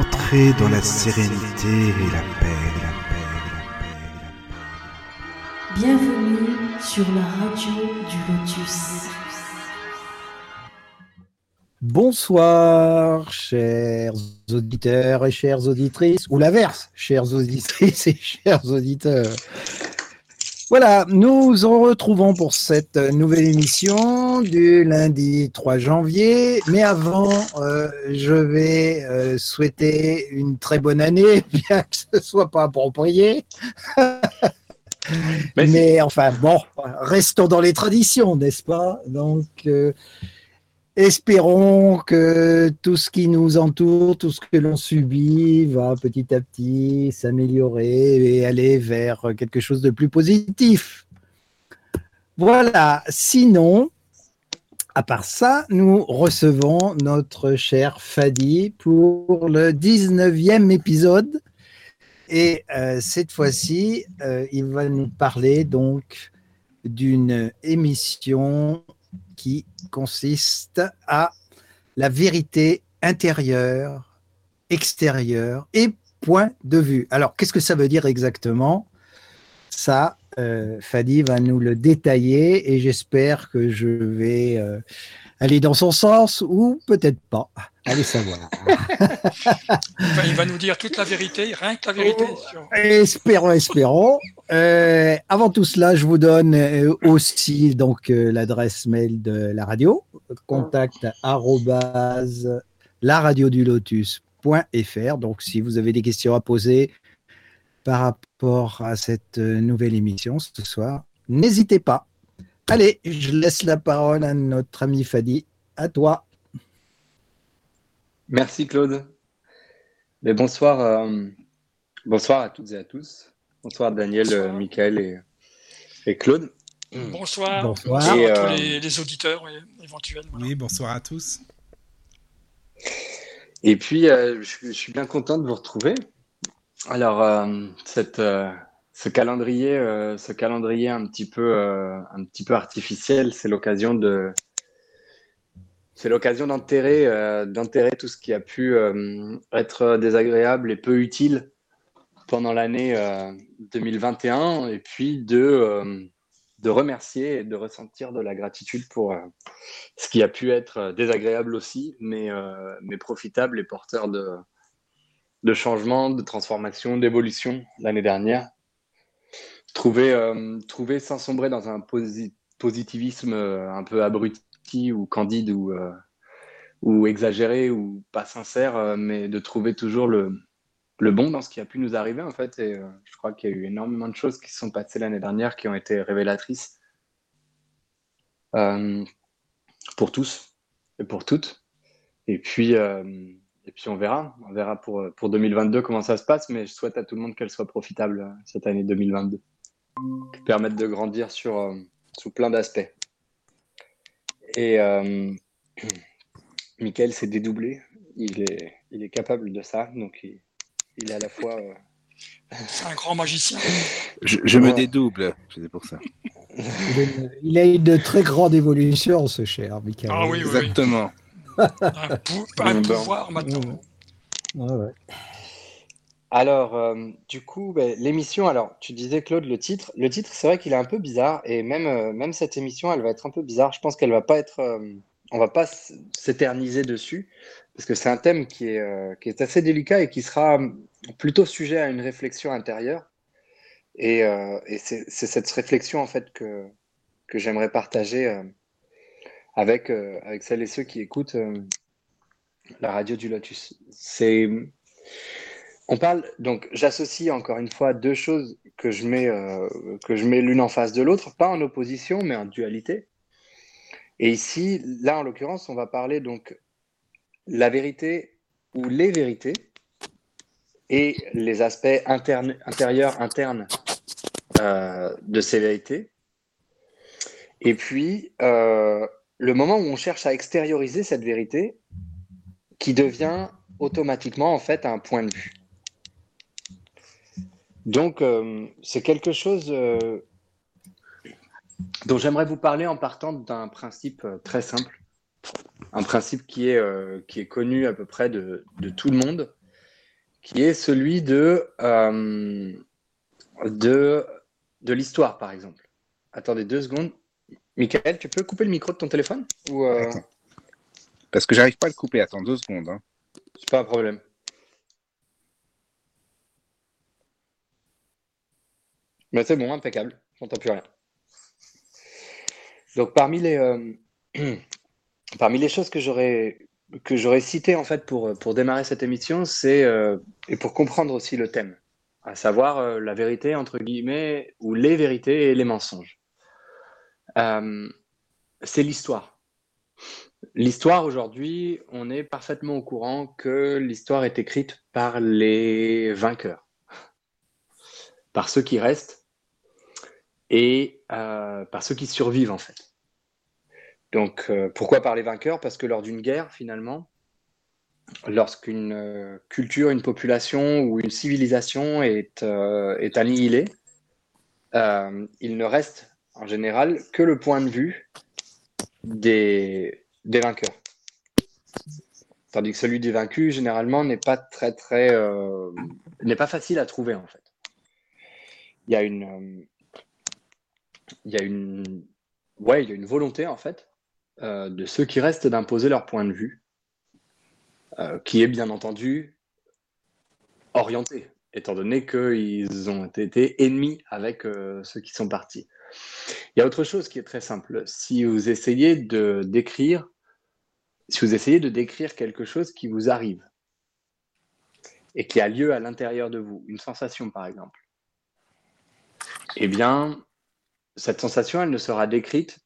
Entrez dans la sérénité et la paix, la paix, la paix, la paix. Bienvenue sur la radio du Lotus. Bonsoir, chers auditeurs et chères auditrices, ou l'inverse, chères auditrices et chers auditeurs. Voilà, nous nous retrouvons pour cette nouvelle émission du lundi 3 janvier. Mais avant, euh, je vais euh, souhaiter une très bonne année, bien que ce soit pas approprié. Mais Mais enfin, bon, restons dans les traditions, n'est-ce pas? Donc, euh, espérons que tout ce qui nous entoure, tout ce que l'on subit, va petit à petit s'améliorer et aller vers quelque chose de plus positif. Voilà. Sinon, à part ça, nous recevons notre cher Fadi pour le 19e épisode. Et euh, cette fois-ci, euh, il va nous parler donc d'une émission qui consiste à la vérité intérieure, extérieure et point de vue. Alors, qu'est-ce que ça veut dire exactement? Ça, euh, Fadi va nous le détailler et j'espère que je vais euh, aller dans son sens ou peut-être pas. Allez savoir. Enfin, il va nous dire toute la vérité, rien que la vérité. sur- Espérons, espérons. Euh, avant tout cela, je vous donne euh, aussi donc euh, l'adresse mail de la radio, contact laradiodulotus.fr. Donc, si vous avez des questions à poser par rapport à cette nouvelle émission ce soir, n'hésitez pas. Allez, je laisse la parole à notre ami Fadi. À toi. Merci Claude. Mais bonsoir, euh, bonsoir à toutes et à tous. Bonsoir Daniel, Bonsoir. euh, Michael et, et Claude. Bonsoir, Bonsoir. bonsoir Et, à euh, tous les, les auditeurs éventuels. voilà. Oui, bonsoir à tous. Et puis, euh, je, je suis bien content de vous retrouver. Alors, euh, cette, euh, ce calendrier, euh, ce calendrier un petit peu, euh, un petit peu artificiel, c'est l'occasion de, c'est l'occasion d'enterrer, euh, d'enterrer tout ce qui a pu être désagréable et peu utile pendant l'année euh, 2021, et puis de, de remercier et de ressentir de la gratitude pour ce qui a pu être désagréable aussi, mais, mais profitable et porteur de, de changement, de transformation, d'évolution l'année dernière. Trouver, euh, trouver sans sombrer dans un posi- positivisme euh, un peu abruti ou candide ou, euh, ou exagéré ou pas sincère, mais de trouver toujours le, le bon dans ce qui a pu nous arriver en fait. Et je crois qu'il y a eu énormément de choses qui se sont passées l'année dernière qui ont été révélatrices. Pour tous et pour toutes. Et puis, et puis on verra. On verra pour, pour 2022 comment ça se passe, mais je souhaite à tout le monde qu'elle soit profitable cette année 2022. Qui permette de grandir sur, euh, sous plein d'aspects. Et euh, Michael s'est dédoublé. Il est, il est capable de ça. Donc il, il est à la fois. euh, C'est un grand magicien. Je, je me dédouble, c'est pour ça. Il a une- très grande évolution, ce cher Michael. Ah oui, oui, oui. Exactement. Un, pou- un Bon. pouvoir maintenant. Ouais, ouais. Alors, euh, du coup, ben, l'émission, alors, tu disais, Claude, le titre. Le titre, c'est vrai qu'il est un peu bizarre, et même, euh, même cette émission, elle va être un peu bizarre. Je pense qu'elle va pas être. euh, on va pas s'éterniser dessus, parce que c'est un thème qui est, assez délicat et qui sera plutôt sujet à une réflexion intérieure. Et, c'est cette réflexion, en fait, que, j'aimerais partager avec, avec celles et ceux qui écoutent la radio du Lotus. C'est. On parle, donc j'associe encore une fois deux choses que je mets, euh, que je mets l'une en face de l'autre, pas en opposition, mais en dualité. Et ici, là en l'occurrence, on va parler donc la vérité ou les vérités et les aspects internes, intérieurs, internes euh, de ces vérités. Et puis, euh, le moment où on cherche à extérioriser cette vérité qui devient automatiquement en fait un point de vue. Donc, euh, c'est quelque chose euh, dont j'aimerais vous parler en partant d'un principe euh, très simple, un principe qui est, euh, qui est connu à peu près de, de tout le monde qui est celui de, de, de l'histoire, par exemple. Attendez deux secondes. Michael, tu peux couper le micro de ton téléphone ou. Parce que j'arrive pas à le couper. Attends deux secondes. hein. c'est pas un problème Mais c'est bon, impeccable. J'entends plus rien. Donc parmi les euh, parmi les choses que j'aurais que j'aurais citées en fait pour pour démarrer cette émission, c'est euh, et pour comprendre aussi le thème, à savoir euh, la vérité entre guillemets ou les vérités et les mensonges. C'est l'histoire. L'histoire aujourd'hui, on est parfaitement au courant que l'histoire est écrite par les vainqueurs, par ceux qui restent et euh, par ceux qui survivent en fait. Donc euh, pourquoi par les vainqueurs? Parce que lors d'une guerre, finalement, lorsqu'une euh, culture, une population ou une civilisation est, est annihilée, il ne reste en général que le point de vue des, des vainqueurs. Tandis que celui des vaincus, généralement, n'est pas très, très, n'est pas facile à trouver, en fait. Il y a une, il y a une, ouais, il y a une volonté, en fait, euh, de ceux qui restent d'imposer leur point de vue, euh, qui est bien entendu orienté, étant donné qu'ils ont été ennemis avec euh, ceux qui sont partis. Il y a autre chose qui est très simple. Si vous essayez de décrire, si vous essayez de décrire quelque chose qui vous arrive et qui a lieu à l'intérieur de vous, une sensation par exemple, eh bien, cette sensation, elle ne sera décrite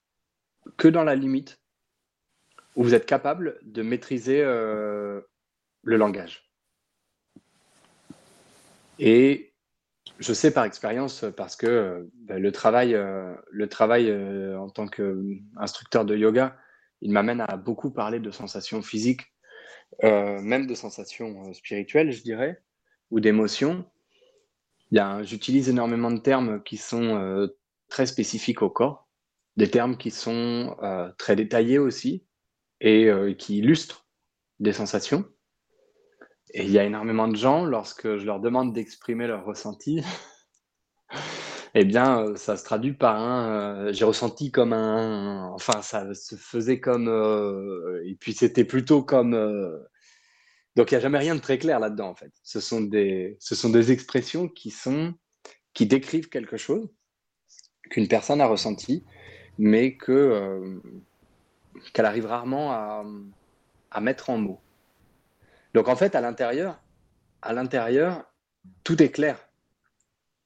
que dans la limite où vous êtes capable de maîtriser euh, le langage. Et je sais par expérience, parce que euh, ben, le travail, euh, le travail en tant qu'instructeur de yoga, il m'amène à beaucoup parler de sensations physiques, même de sensations spirituelles, je dirais, ou d'émotions. J'utilise énormément de termes qui sont très spécifiques au corps, des termes qui sont euh, très détaillés aussi et euh, qui illustrent des sensations. Et il y a énormément de gens, lorsque je leur demande d'exprimer leur ressenti, eh bien, euh, ça se traduit par un. J'ai ressenti comme un. Enfin, ça se faisait comme. et puis c'était plutôt comme. donc il n'y a jamais rien de très clair là-dedans, en fait. Ce sont des, ce sont des expressions qui sont. qui décrivent quelque chose qu'une personne a ressenti, mais que. euh, qu'elle arrive rarement à, à mettre en mots. Donc en fait, à l'intérieur, à l'intérieur, tout est clair.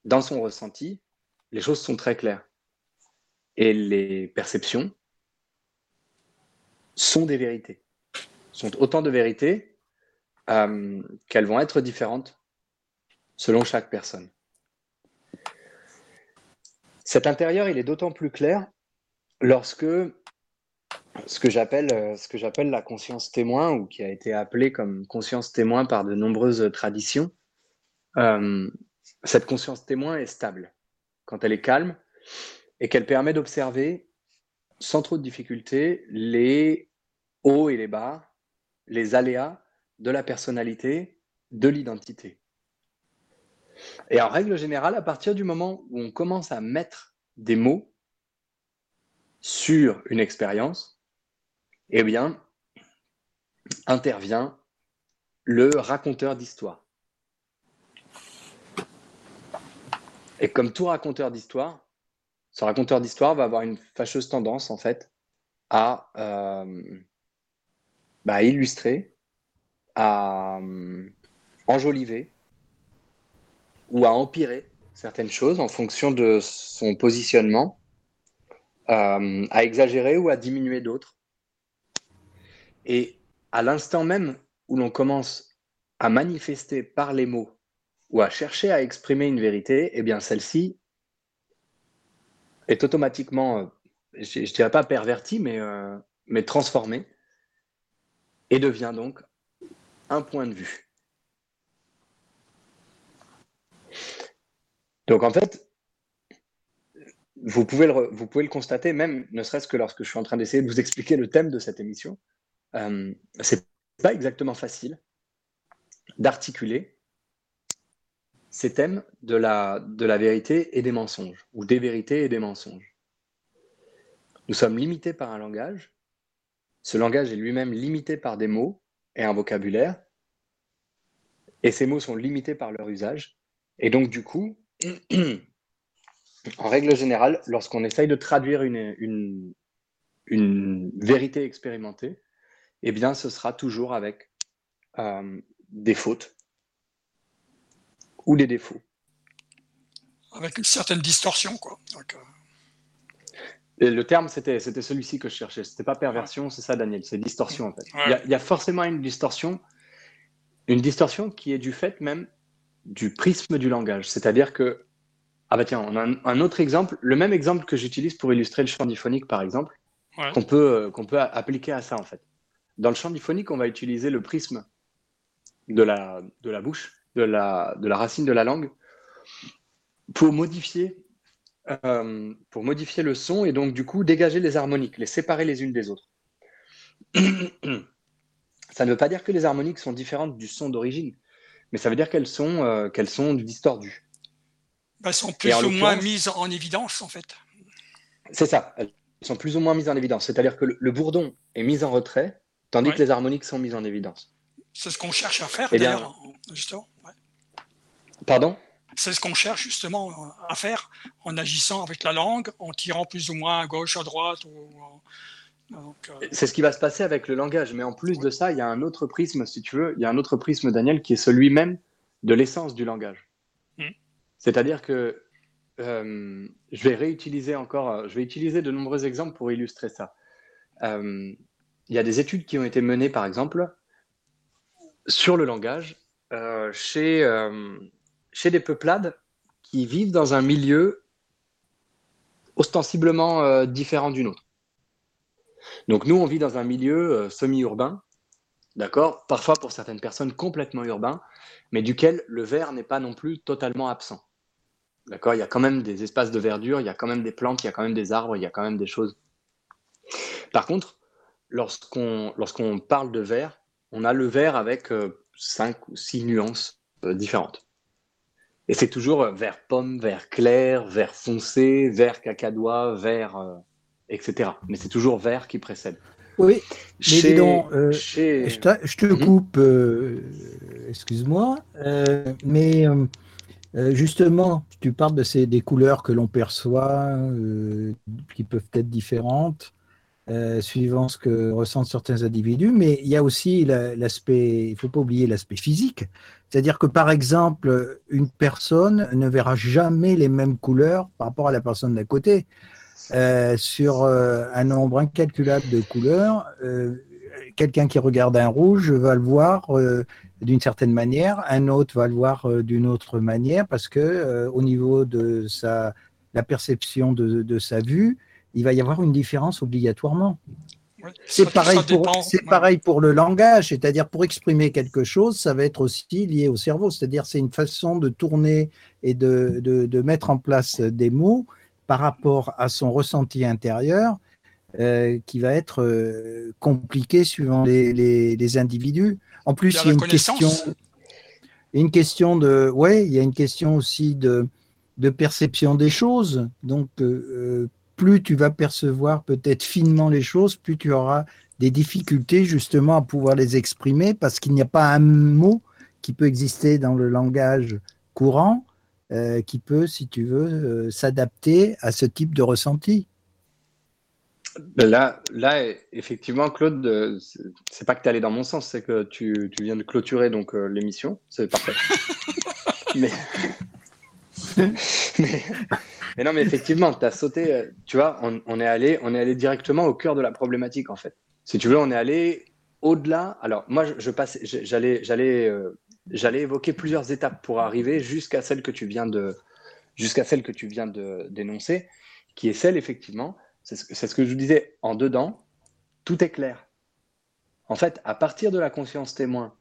Dans son ressenti, les choses sont très claires. Et les perceptions sont des vérités. Sont autant de vérités euh, qu'elles vont être différentes selon chaque personne. Cet intérieur, il est d'autant plus clair lorsque ce que j'appelle euh, ce que j'appelle la conscience témoin ou qui a été appelée comme conscience témoin par de nombreuses traditions. Euh, cette conscience témoin est stable quand elle est calme et qu'elle permet d'observer sans trop de difficulté les hauts et les bas les aléas de la personnalité de l'identité et en règle générale à partir du moment où on commence à mettre des mots sur une expérience eh bien, intervient le raconteur d'histoire. Et comme tout raconteur d'histoire, ce raconteur d'histoire va avoir une fâcheuse tendance, en fait, à, euh, bah, illustrer, à euh, enjoliver ou à empirer certaines choses en fonction de son positionnement, euh, à exagérer ou à diminuer d'autres. Et à l'instant même où l'on commence à manifester par les mots ou à chercher à exprimer une vérité, eh bien celle-ci est automatiquement, euh, je ne dirais pas pervertie, euh, mais transformée et devient donc un point de vue. Donc en fait, vous pouvez le, constater même, ne serait-ce que lorsque je suis en train d'essayer de vous expliquer le thème de cette émission, euh, c'est pas exactement facile d'articuler ces thèmes de la vérité et des mensonges, ou des vérités et des mensonges. Nous sommes limités par un langage. Ce langage est lui-même limité par des mots et un vocabulaire. Et ces mots sont limités par leur usage. Et donc, du coup, en règle générale, lorsqu'on essaye de traduire une, une, une vérité expérimentée, eh bien, ce sera toujours avec euh, des fautes ou des défauts. Avec une certaine distorsion, quoi. Donc, euh, Et le terme, c'était celui-ci que je cherchais. C'était pas perversion, c'est ça, Daniel. C'est distorsion, en fait. Ouais. Il y y, a forcément une distorsion, une distorsion qui est du fait même du prisme du langage. C'est-à-dire que, ah bah tiens, on a un, un autre exemple, le même exemple que j'utilise pour illustrer le chant diphonique, par exemple, Ouais. qu'on peut, euh, qu'on peut appliquer à ça, en fait. Dans le chant diphonique, on va utiliser le prisme de la, de la bouche, de la, de la racine de la langue, pour modifier, euh, pour modifier le son et donc, du coup, dégager les harmoniques, les séparer les unes des autres. Ça ne veut pas dire que les harmoniques sont différentes du son d'origine, mais ça veut dire qu'elles sont, euh, qu'elles sont distordues. bah, elles sont plus ou moins mises en évidence, en fait. C'est ça, elles sont plus ou moins mises en évidence. C'est-à-dire que le, le bourdon est mis en retrait, tandis Ouais. que les harmoniques sont mises en évidence. C'est ce qu'on cherche à faire, Eh d'ailleurs, en- justement. ouais. Pardon? C'est ce qu'on cherche justement à faire en agissant avec la langue, en tirant plus ou moins à gauche, à droite. Ou, C'est ce qui va se passer avec le langage. Mais en plus de ça, il y a un autre prisme, si tu veux, il y a un autre prisme, Daniel, qui est celui même de l'essence du langage. Mm. C'est-à-dire que euh, je vais réutiliser encore, euh, je vais utiliser de nombreux exemples pour illustrer ça. Euh, il y a des études qui ont été menées, par exemple, sur le langage euh, chez, euh, chez des peuplades qui vivent dans un milieu ostensiblement euh, différent du nôtre. Donc nous, on vit dans un milieu euh, semi-urbain, d'accord? Parfois pour certaines personnes complètement urbain, mais duquel le vert n'est pas non plus totalement absent. D'accord? Il y a quand même des espaces de verdure, il y a quand même des plantes, il y a quand même des arbres, il y a quand même des choses. Par contre, lorsqu'on parle de vert, on a le vert avec euh, cinq ou six nuances euh, différentes. Et c'est toujours vert pomme, vert clair, vert foncé, vert cacadois, vert, etc. Mais c'est toujours vert qui précède. Oui, dis donc, euh, chez- je, te- je te Mhm. coupe, euh, excuse-moi, euh, mais justement, tu parles de ces, des couleurs que l'on perçoit, qui peuvent être différentes, suivant ce que ressentent certains individus, mais il y a aussi la- l'aspect, il ne faut pas oublier l'aspect physique. C'est-à-dire que, par exemple, une personne ne verra jamais les mêmes couleurs par rapport à la personne d'à côté. Euh, sur euh, un nombre incalculable de couleurs, euh, quelqu'un qui regarde un rouge va le voir d'une certaine manière, un autre va le voir d'une autre manière, parce que au niveau de sa la perception de, de sa vue, il va y avoir une différence obligatoirement. ouais. C'est pareil, pour, dépend, c'est ouais. pareil pour le langage, c'est-à-dire pour exprimer quelque chose, ça va être aussi lié au cerveau, c'est-à-dire c'est une façon de tourner et de, de, de mettre en place des mots par rapport à son ressenti intérieur euh, qui va être euh, compliqué suivant les, les, les individus. En plus, Il y a une question, une question de, ouais, il y a une question aussi de, de perception des choses. Donc, euh, plus tu vas percevoir peut-être finement les choses, plus tu auras des difficultés justement à pouvoir les exprimer parce qu'il n'y a pas un mot qui peut exister dans le langage courant euh, qui peut, si tu veux, euh, s'adapter à ce type de ressenti. Là, là, effectivement, Claude, euh, c'est- pas que tu es allé dans mon sens, c'est que tu, tu viens de clôturer donc euh, l'émission, c'est parfait. mais... mais... mais non, mais effectivement, tu as sauté, tu vois, on, on est allé, on est allé directement au cœur de la problématique en fait. Si tu veux, on est allé au-delà. Alors moi, je, je passais, je- j'allais, j'allais, euh, j'allais évoquer plusieurs étapes pour arriver jusqu'à celle que tu viens de, jusqu'à celle que tu viens de d'énoncer, qui est celle effectivement c'est ce, que- je vous disais, en dedans, tout est clair. En fait, à partir de la conscience témoin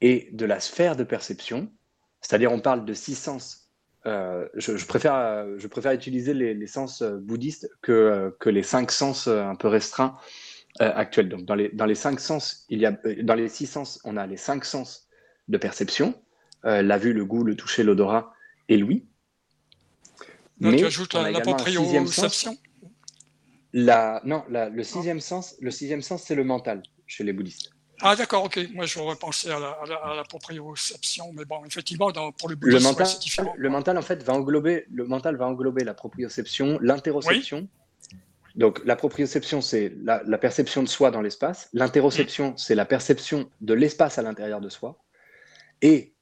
et de la sphère de perception, c'est-à-dire on parle de six sens, euh, je, préfère, je préfère utiliser les, sens euh, bouddhistes que, euh, que les cinq sens un peu restreints actuels. Donc dans les, dans les cinq sens, il y a, dans les six sens, on a les cinq sens de perception, euh, la vue, le goût, le toucher, l'odorat et l'ouïe. Mais tu ajoutes la, proprioception. La, non, la- le sixième sens, le sixième sens, c'est le mental chez les bouddhistes. Ah, d'accord, ok. Moi, j'aurais pensé à la, à la, à la proprioception, mais bon, effectivement, dans- pour le Le bouddhisme, ouais, mental, différent. le mental, en fait, va englober, le mental va englober la proprioception, l'interoception. Donc, la proprioception, c'est la, la perception de soi dans l'espace. L'interoception, c'est la perception de l'espace à l'intérieur de soi. Et,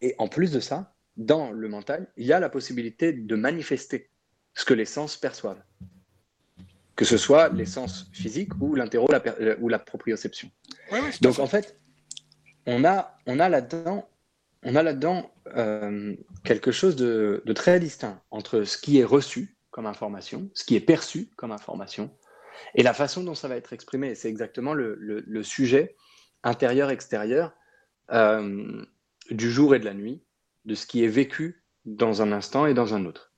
et en plus de ça, dans le mental, il y a la possibilité de manifester ce que les sens perçoivent. Que ce soit les sens physiques ou l'intéro la euh, ou la proprioception. Ouais, ouais, Donc en fait, on a, on a là-dedans, on a là-dedans euh, quelque chose de, de très distinct entre ce qui est reçu comme information, ce qui est perçu comme information, et la façon dont ça va être exprimé. C'est exactement le, le- le sujet intérieur-extérieur euh, du jour et de la nuit, de ce qui est vécu dans un instant et dans un autre.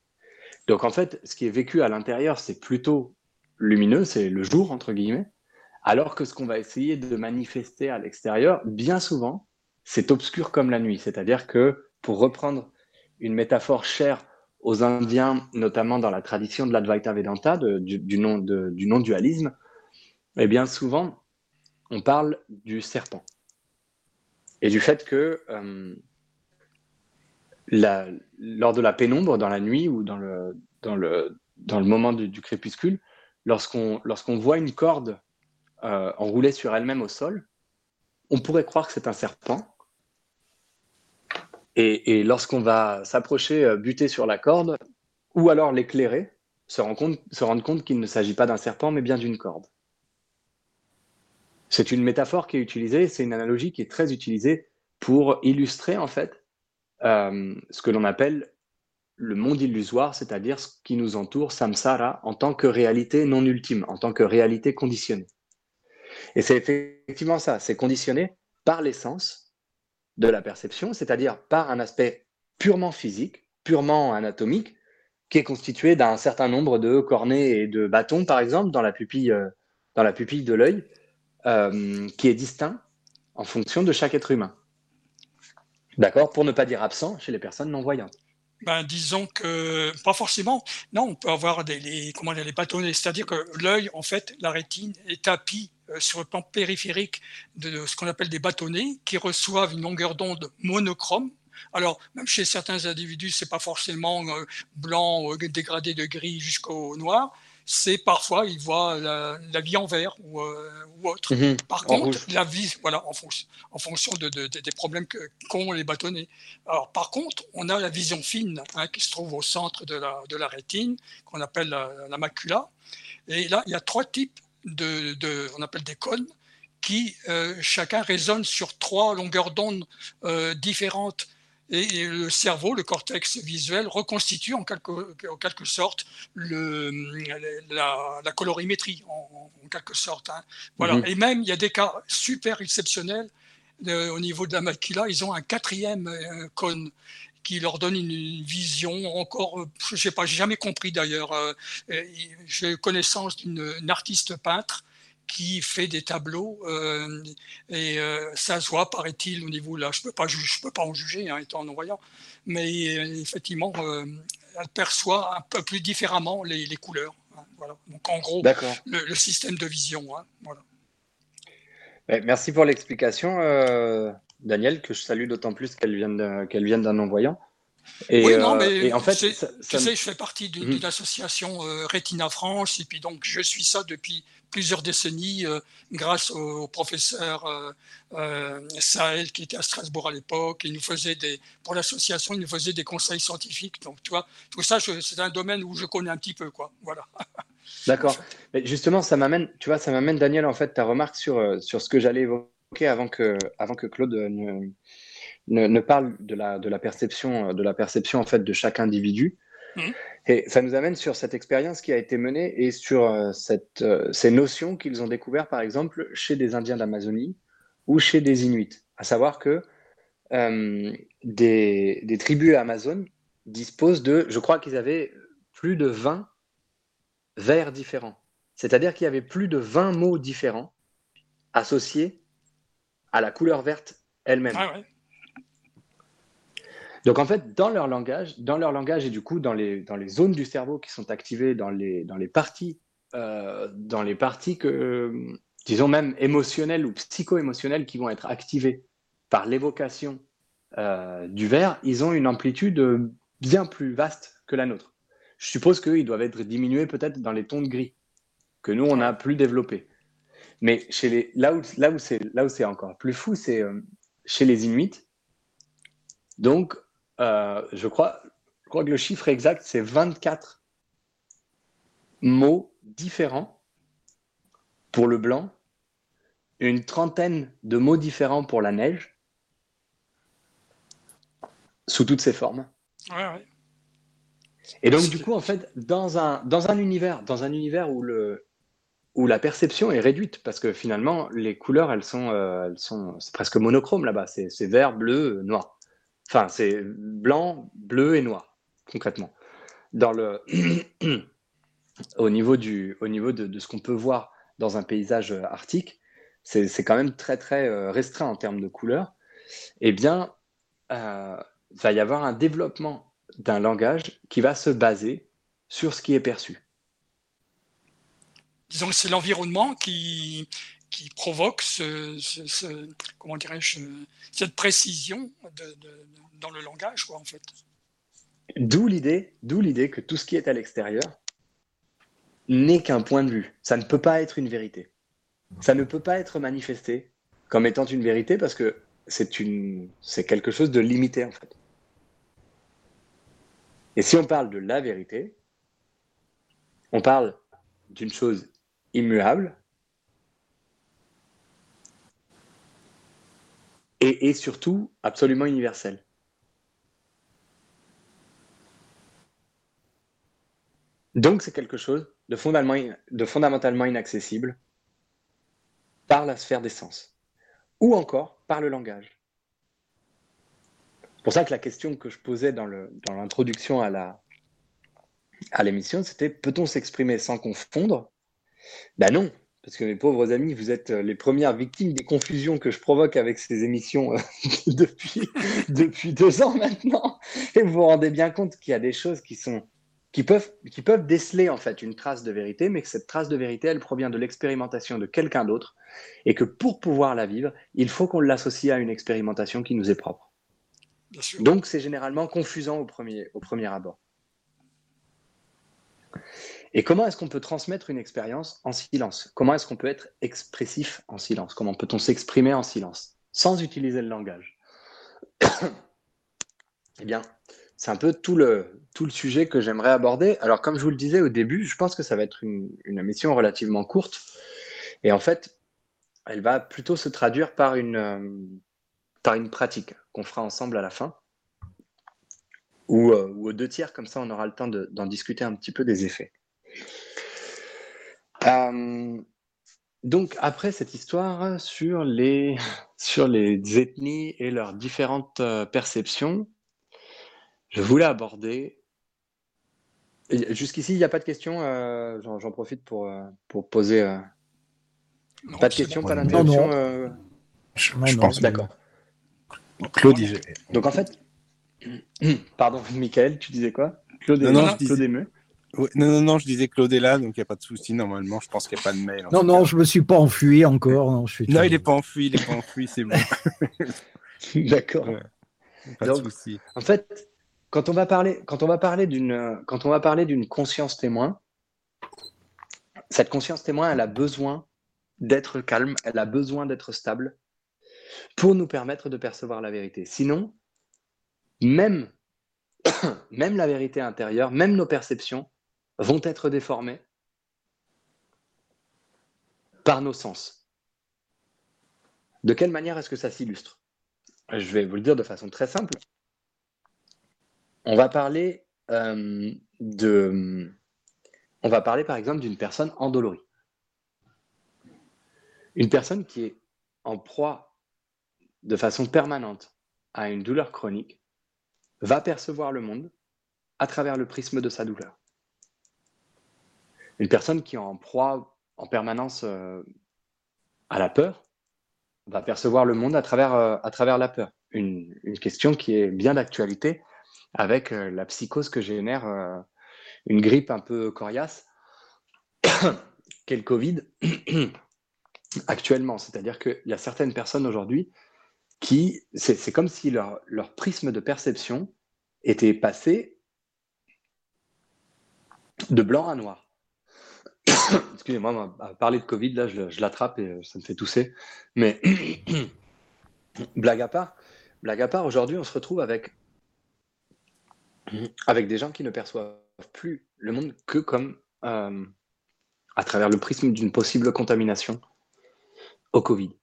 Donc en fait, ce qui est vécu à l'intérieur, c'est plutôt lumineux, c'est le jour, entre guillemets, alors que ce qu'on va essayer de manifester à l'extérieur, bien souvent, c'est obscur comme la nuit. C'est-à-dire que, pour reprendre une métaphore chère aux Indiens, notamment dans la tradition de l'Advaita Vedanta, de- du, du non-dualisme, eh bien souvent, on parle du serpent. Et du fait que euh, lors de la pénombre, dans la nuit ou dans le, moment du, crépuscule, lorsqu'on voit une corde euh, enroulée sur elle-même au sol, on pourrait croire que c'est un serpent. Et, lorsqu'on va s'approcher, euh, buter sur la corde, ou alors l'éclairer, se, se rendre compte qu'il ne s'agit pas d'un serpent, mais bien d'une corde. C'est une métaphore qui est utilisée, c'est une analogie qui est très utilisée pour illustrer en fait euh, ce que l'on appelle le monde illusoire, c'est-à-dire ce qui nous entoure, samsara, en tant que réalité non ultime, en tant que réalité conditionnée. Et c'est effectivement ça, c'est conditionné par l'essence de la perception, c'est-à-dire par un aspect purement physique, purement anatomique, qui est constitué d'un certain nombre de cornets et de bâtons, par exemple, dans la pupille, euh, dans la pupille de l'œil, euh, qui est distinct en fonction de chaque être humain. D'accord Pour ne pas dire absent chez les personnes non-voyantes. Ben, disons que pas forcément. Non, on peut avoir les, comment les bâtonnets. C'est-à-dire que l'œil, en fait, la rétine est tapie euh, sur le plan périphérique de ce qu'on appelle des bâtonnets qui reçoivent une longueur d'onde monochrome. Alors, même chez certains individus, c'est pas forcément euh, blanc euh, dégradé de gris jusqu'au noir. C'est parfois, ils voient la, la vie en vert ou, euh, ou autre. Par En contre, rouge. la vie, voilà, en fonction, en fonction de, de- de- des problèmes qu'ont les bâtonnets. Alors, par contre, on a la vision fine hein, qui se trouve au centre de la, de la rétine, qu'on appelle la, la macula. Et là, il y a trois types de, de- on appelle des cônes, qui euh, chacun résonne sur trois longueurs d'onde euh, différentes. Et, le cerveau, le cortex visuel, reconstitue en quelque, en quelque sorte le, la, la colorimétrie, en, en quelque sorte. hein. Voilà. Mhm. Et même, il y a des cas super exceptionnels de- au niveau de la macula. Ils ont un quatrième euh, cône qui leur donne une, une vision encore, euh, je sais pas, j'ai jamais compris d'ailleurs. euh, euh, J'ai connaissance d'une une artiste peintre qui fait des tableaux euh, et euh, ça se voit, paraît-il, au niveau là. Je peux pas, ju- je peux pas en juger hein, étant non voyant, mais euh, effectivement, euh, elle perçoit un peu plus différemment les, les couleurs. hein, voilà. Donc en gros, le, le système de vision. hein, voilà. Ouais, Merci pour l'explication, Daniel, que je salue d'autant plus qu'elle vienne de- qu'elle vienne d'un non-voyant. Et, oui, non, euh, mais et en fait, tu sais, ça- tu ça me- sais, je fais partie d'une d'une association euh, Retina France, et puis donc je suis ça depuis plusieurs décennies euh, grâce au, professeur euh, euh, Sahel qui était à Strasbourg à l'époque. Il nous faisait des, pour l'association, il nous faisait des conseils scientifiques. Donc, tu vois, tout ça, c'est un domaine où je connais un petit peu, quoi. Voilà. D'accord. Mais justement, ça m'amène, tu vois, ça m'amène, Daniel, en fait, ta remarque sur, sur ce que j'allais évoquer avant que, avant que Claude ne, ne, ne parle de la, de la perception, de la perception, en fait, de chaque individu. Mhm. Et ça nous amène sur cette expérience qui a été menée et sur euh, cette, euh, ces notions qu'ils ont découvertes, par exemple, chez des Indiens d'Amazonie ou chez des Inuits. À savoir que euh, des, des tribus amazones disposent de, je crois qu'ils avaient plus de 20 vers différents. C'est-à-dire qu'il y avait plus de 20 mots différents associés à la couleur verte elle-même. Ah ouais. Donc en fait, dans leur langage, dans leur langage et du coup dans les, dans les zones du cerveau qui sont activées dans les, dans les parties, euh, dans les parties que, disons même émotionnelles ou psycho-émotionnelles qui vont être activées par l'évocation euh, du verre, ils ont une amplitude bien plus vaste que la nôtre. Je suppose qu'ils doivent être diminués peut-être dans les tons de gris que nous on a plus développés. Mais chez les, là où, là où c'est là où c'est encore plus fou, c'est euh, chez les Inuits. Donc, euh, je, crois, je crois que le chiffre exact, c'est 24 mots différents pour le blanc, une trentaine de mots différents pour la neige, sous toutes ses formes. Ouais, ouais. Et donc, du coup, en fait, dans un, dans un univers, dans un univers où, le, où la perception est réduite, parce que finalement, les couleurs, elles sont, euh, elles sont c'est presque monochrome là-bas. C'est, c'est vert, bleu, noir. Enfin, c'est blanc, bleu et noir, concrètement. Dans le, au niveau, du, au niveau de, ce qu'on peut voir dans un paysage arctique, c'est, c'est quand même très, très euh, restreint en termes de couleurs. Eh bien, euh, va y avoir un développement d'un langage qui va se baser sur ce qui est perçu. Disons que c'est l'environnement qui, qui provoque cette précision dans le langage, quoi, en fait. D'où l'idée, d'où l'idée que tout ce qui est à l'extérieur n'est qu'un point de vue. Ça ne peut pas être une vérité. Ça ne peut pas être manifesté comme étant une vérité parce que c'est une, c'est quelque chose de limité en fait. Et si on parle de la vérité, on parle d'une chose immuable et, surtout absolument universelle. Donc c'est quelque chose de fondamentalement, inaccessible par la sphère des sens ou encore par le langage. C'est pour ça que la question que je posais dans l'introduction à à l'émission, c'était peut-on s'exprimer sans confondre? Ben non, parce que mes pauvres amis, vous êtes euh, les premières victimes des confusions que je provoque avec ces émissions euh, depuis, depuis deux ans maintenant. Et vous vous rendez bien compte qu'il y a des choses qui sont qui peuvent, qui peuvent déceler en fait une trace de vérité, mais que cette trace de vérité, elle provient de l'expérimentation de quelqu'un d'autre, et que pour pouvoir la vivre, il faut qu'on l'associe à une expérimentation qui nous est propre. Donc c'est généralement confusant au premier, au premier abord. Et comment est-ce qu'on peut transmettre une expérience en silence? Comment est-ce qu'on peut être expressif en silence? Comment peut-on s'exprimer en silence? Sans utiliser le langage Eh bien, c'est un peu tout le, tout le sujet que j'aimerais aborder. Alors, comme je vous le disais au début, je pense que ça va être une, une émission relativement courte. Et en fait, elle va plutôt se traduire par une, euh, par une pratique qu'on fera ensemble à la fin. Ou, euh, ou aux deux tiers, comme ça on aura le temps de- d'en discuter un petit peu des effets. Euh, donc, après cette histoire sur les, sur les ethnies et leurs différentes euh, perceptions, je voulais aborder. Jusqu'ici, il n'y a pas de questions. euh, J'en profite pour, pour poser. euh, Non, pas de questions, pas d'interruption. euh, Je, je pense. D'accord. Claude, il- Donc, en fait, pardon, Michael, tu disais quoi? Claude Non, et- non, je Claude Émeu Non, non, non, je disais Claude est là, donc il n'y a pas de souci. Normalement, je pense qu'il n'y a pas de mail. Non, non, cas. je me suis pas enfui encore. Non, je suis Non, il n'est pas enfui, il n'est pas enfui, c'est bon. D'accord. Ouais. Pas Donc, de souci. En fait, quand on va parler, quand on va parler d'une, quand on va parler d'une conscience témoin, cette conscience témoin, elle a besoin d'être calme, elle a besoin d'être stable pour nous permettre de percevoir la vérité. Sinon, même, même la vérité intérieure, même nos perceptions vont être déformées par nos sens. De quelle manière est-ce que ça s'illustre? Je vais vous le dire de façon très simple. On va parler euh, on va parler par exemple d'une personne endolorie. Une personne qui est en proie de façon permanente à une douleur chronique va percevoir le monde à travers le prisme de sa douleur. Une personne qui est en proie en permanence euh, à la peur va percevoir le monde à travers, euh, la peur. une, question qui est bien d'actualité avec euh, la psychose que génère une grippe un peu coriace qu'est le Covid actuellement. C'est-à-dire qu'il y a certaines personnes aujourd'hui qui, c'est comme si leur prisme de perception était passé de blanc à noir. Excusez-moi, parler de Covid, là, je, l'attrape et ça me fait tousser. Mais blague à part, blague aujourd'hui, on se retrouve avec, avec des gens qui ne perçoivent plus le monde que comme euh, à travers le prisme d'une possible contamination au Covid.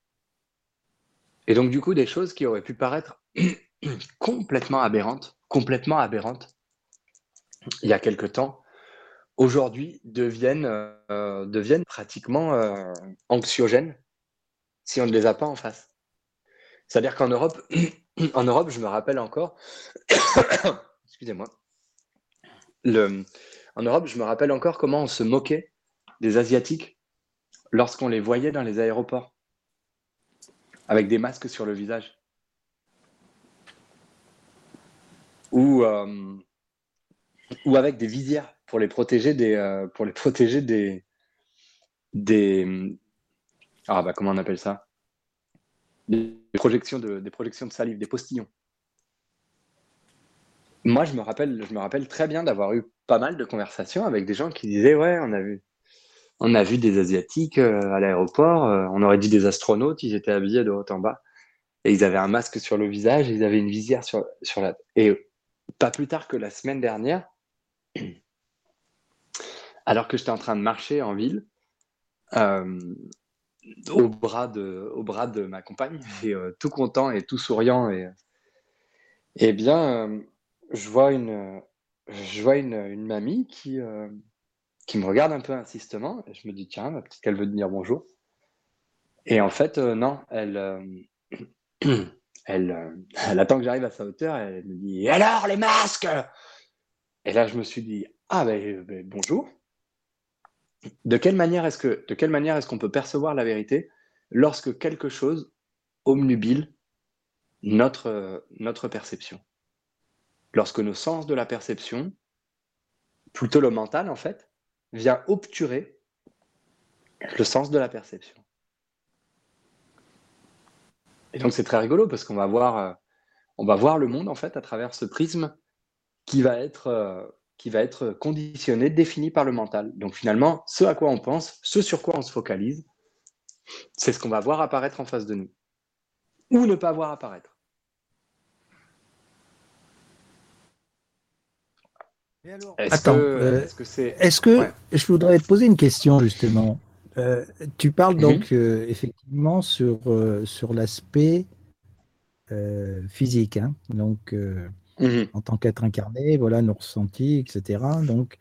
Et donc, du coup, des choses qui auraient pu paraître complètement aberrantes, complètement aberrantes, il y a quelque temps, aujourd'hui deviennent, euh, pratiquement euh, anxiogènes si on ne les a pas en face. C'est-à-dire qu'en Europe, en Europe, je me rappelle encore, excusez-moi, en Europe, je me rappelle encore comment on se moquait des Asiatiques lorsqu'on les voyait dans les aéroports avec des masques sur le visage. Ou, euh, ou avec des visières pour les protéger des, euh, pour les protéger des, des, ah bah comment on appelle ça? Des projections de, des projections de salive, des postillons. Moi, je me rappelle, je me rappelle très bien d'avoir eu pas mal de conversations avec des gens qui disaient ouais, on a vu, on a vu des asiatiques euh, à l'aéroport, euh, on aurait dit des astronautes, ils étaient habillés de haut en bas et ils avaient un masque sur le visage, et ils avaient une visière sur, sur la et pas plus tard que la semaine dernière, alors que j'étais en train de marcher en ville, euh, au, bras de, au bras de ma compagne, et euh, tout content et tout souriant, et, eh bien, euh, je vois une, je vois une, une mamie qui, qui me regarde un peu insistement, et je me dis, tiens, ma petite, elle veut dire bonjour. Et en fait, non, elle, elle, elle attend que j'arrive à sa hauteur, et elle me dit, alors, les masques? Et là, je me suis dit, ah ben, ben, bonjour. De quelle manière est-ce que, qu'on peut percevoir la vérité lorsque quelque chose omnubile notre, euh, notre perception? Lorsque nos sens de la perception, plutôt le mental en fait, vient obturer le sens de la perception. Et donc c'est très rigolo parce qu'on va voir, euh, va voir le monde en fait à travers ce prisme qui va être, euh, qui va être conditionné, défini par le mental. Donc finalement, ce à quoi on pense, ce sur quoi on se focalise, c'est ce qu'on va voir apparaître en face de nous. Ou ne pas voir apparaître. Est-ce que, euh, est-ce que. Est-ce que Ouais. je voudrais te poser une question justement Euh, Tu parles Mhm. donc euh, effectivement sur, euh, sur l'aspect euh, physique, hein, donc Mhm. en tant qu'être incarné, voilà nos ressentis, etc. Donc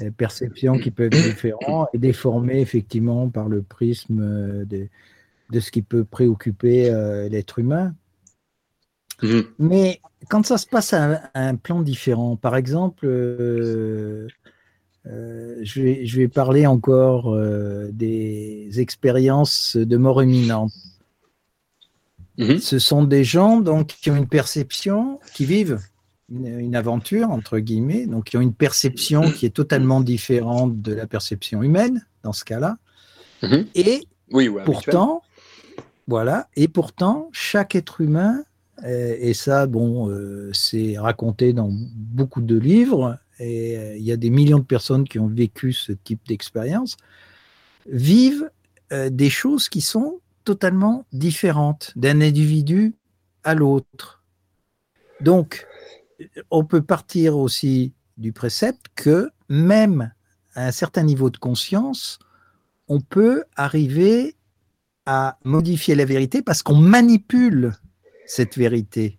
euh, perceptions qui peuvent être différentes et déformées effectivement par le prisme euh, de, de ce qui peut préoccuper euh, l'être humain. Mhm. Mais quand ça se passe à un, à un plan différent, par exemple, euh, je, vais, je vais parler encore des expériences de mort imminente. Mhm. Ce sont des gens donc qui ont une perception, qui vivent une, une aventure entre guillemets, donc qui ont une perception qui est totalement différente de la perception humaine dans ce cas-là. Mhm. Et Oui, habituel. pourtant, voilà, et pourtant, chaque être humain, euh, et ça, bon, euh, c'est raconté dans beaucoup de livres, et euh, il y a des millions de personnes qui ont vécu ce type d'expérience, vivent euh, des choses qui sont totalement différentes d'un individu à l'autre. Donc, on peut partir aussi du précepte que même à un certain niveau de conscience, on peut arriver à modifier la vérité parce qu'on manipule cette vérité.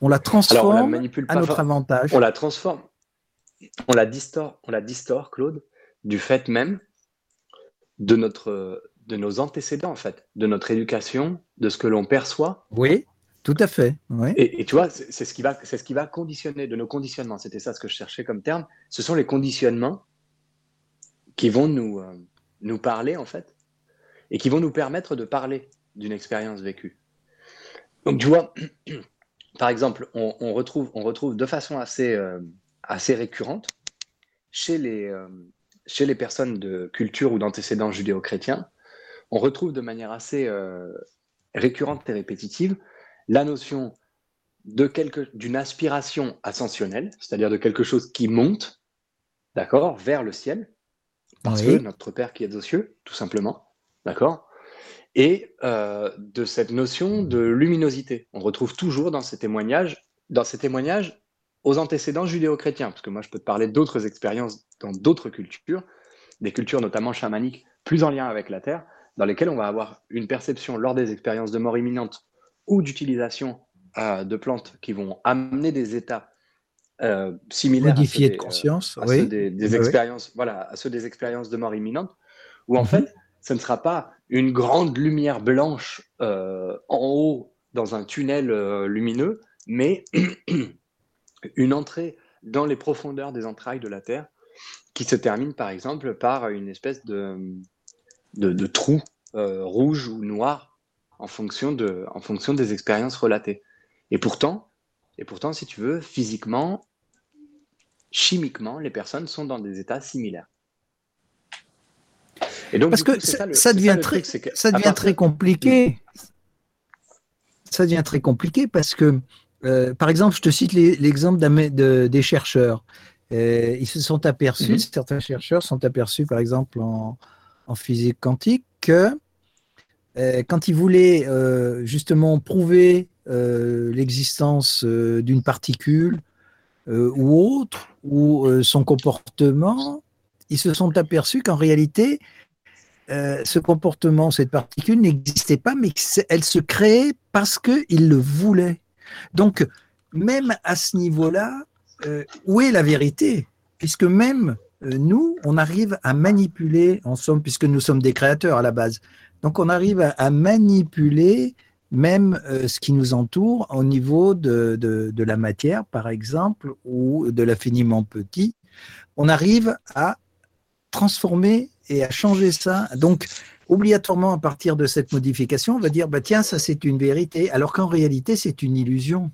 On la Alors, on la transforme manipule à notre avantage. on la transforme, on la distord, on la distord, Claude, du fait même de notre, de nos antécédents en fait, de notre éducation, de ce que l'on perçoit. Oui, tout à fait. Oui. Et, et tu vois, c'est ce qui va, ce qui va conditionner de nos conditionnements. C'était ça ce que je cherchais comme terme. Ce sont les conditionnements qui vont nous, euh, nous parler en fait, et qui vont nous permettre de parler d'une expérience vécue. Donc, tu vois, par exemple, on, on retrouve, on retrouve de façon assez, euh, assez récurrente chez les, euh, chez les personnes de culture ou d'antécédents judéo-chrétiens, on retrouve de manière assez euh, récurrente et répétitive la notion d'une aspiration ascensionnelle, c'est-à-dire de quelque chose qui monte, d'accord, vers le ciel, parce Oui. que notre Père qui est aux cieux, tout simplement, d'accord, et euh, de cette notion de luminosité. On retrouve toujours dans ces témoignages, dans ces témoignages aux antécédents judéo-chrétiens, parce que moi je peux te parler d'autres expériences dans d'autres cultures, des cultures notamment chamaniques, plus en lien avec la Terre, dans lesquelles on va avoir une perception lors des expériences de mort imminente ou d'utilisation euh, de plantes qui vont amener des états euh, similaires à ceux des, de euh, conscience, à ceux oui. des, des expériences, voilà, à ceux des expériences de mort imminente, où en Mhm. fait, ce ne sera pas une grande lumière blanche euh, en haut dans un tunnel lumineux, mais une entrée dans les profondeurs des entrailles de la Terre qui se termine par exemple par une espèce de, de, de trou euh, rouge ou noir en fonction, de, en fonction des expériences relatées. Et pourtant, et pourtant, si tu veux, physiquement, chimiquement, les personnes sont dans des états similaires. Et donc, Parce que ça, le- ça c'est devient très, truc, c'est que ça devient partir- très compliqué. Ça devient très compliqué parce que, euh, par exemple, je te cite l'exemple de- des chercheurs. Euh, ils se sont aperçus, Mhm. certains chercheurs sont aperçus, par exemple, en, en physique quantique, que euh, quand ils voulaient euh, justement prouver euh, l'existence d'une particule ou autre, ou son comportement, ils se sont aperçus qu'en réalité, ce comportement, cette particule n'existait pas, mais elle se créait parce qu'ils le voulaient. Donc, même à ce niveau-là, où est la vérité? Puisque même nous, on arrive à manipuler, en somme, puisque nous sommes des créateurs à la base, donc on arrive à, à manipuler même euh, ce qui nous entoure au niveau de, de- de la matière, par exemple, ou de l'infiniment petit. On arrive à transformer et à changer ça. Donc, obligatoirement, à partir de cette modification, on va dire, bah, tiens, ça c'est une vérité, alors qu'en réalité, c'est une illusion.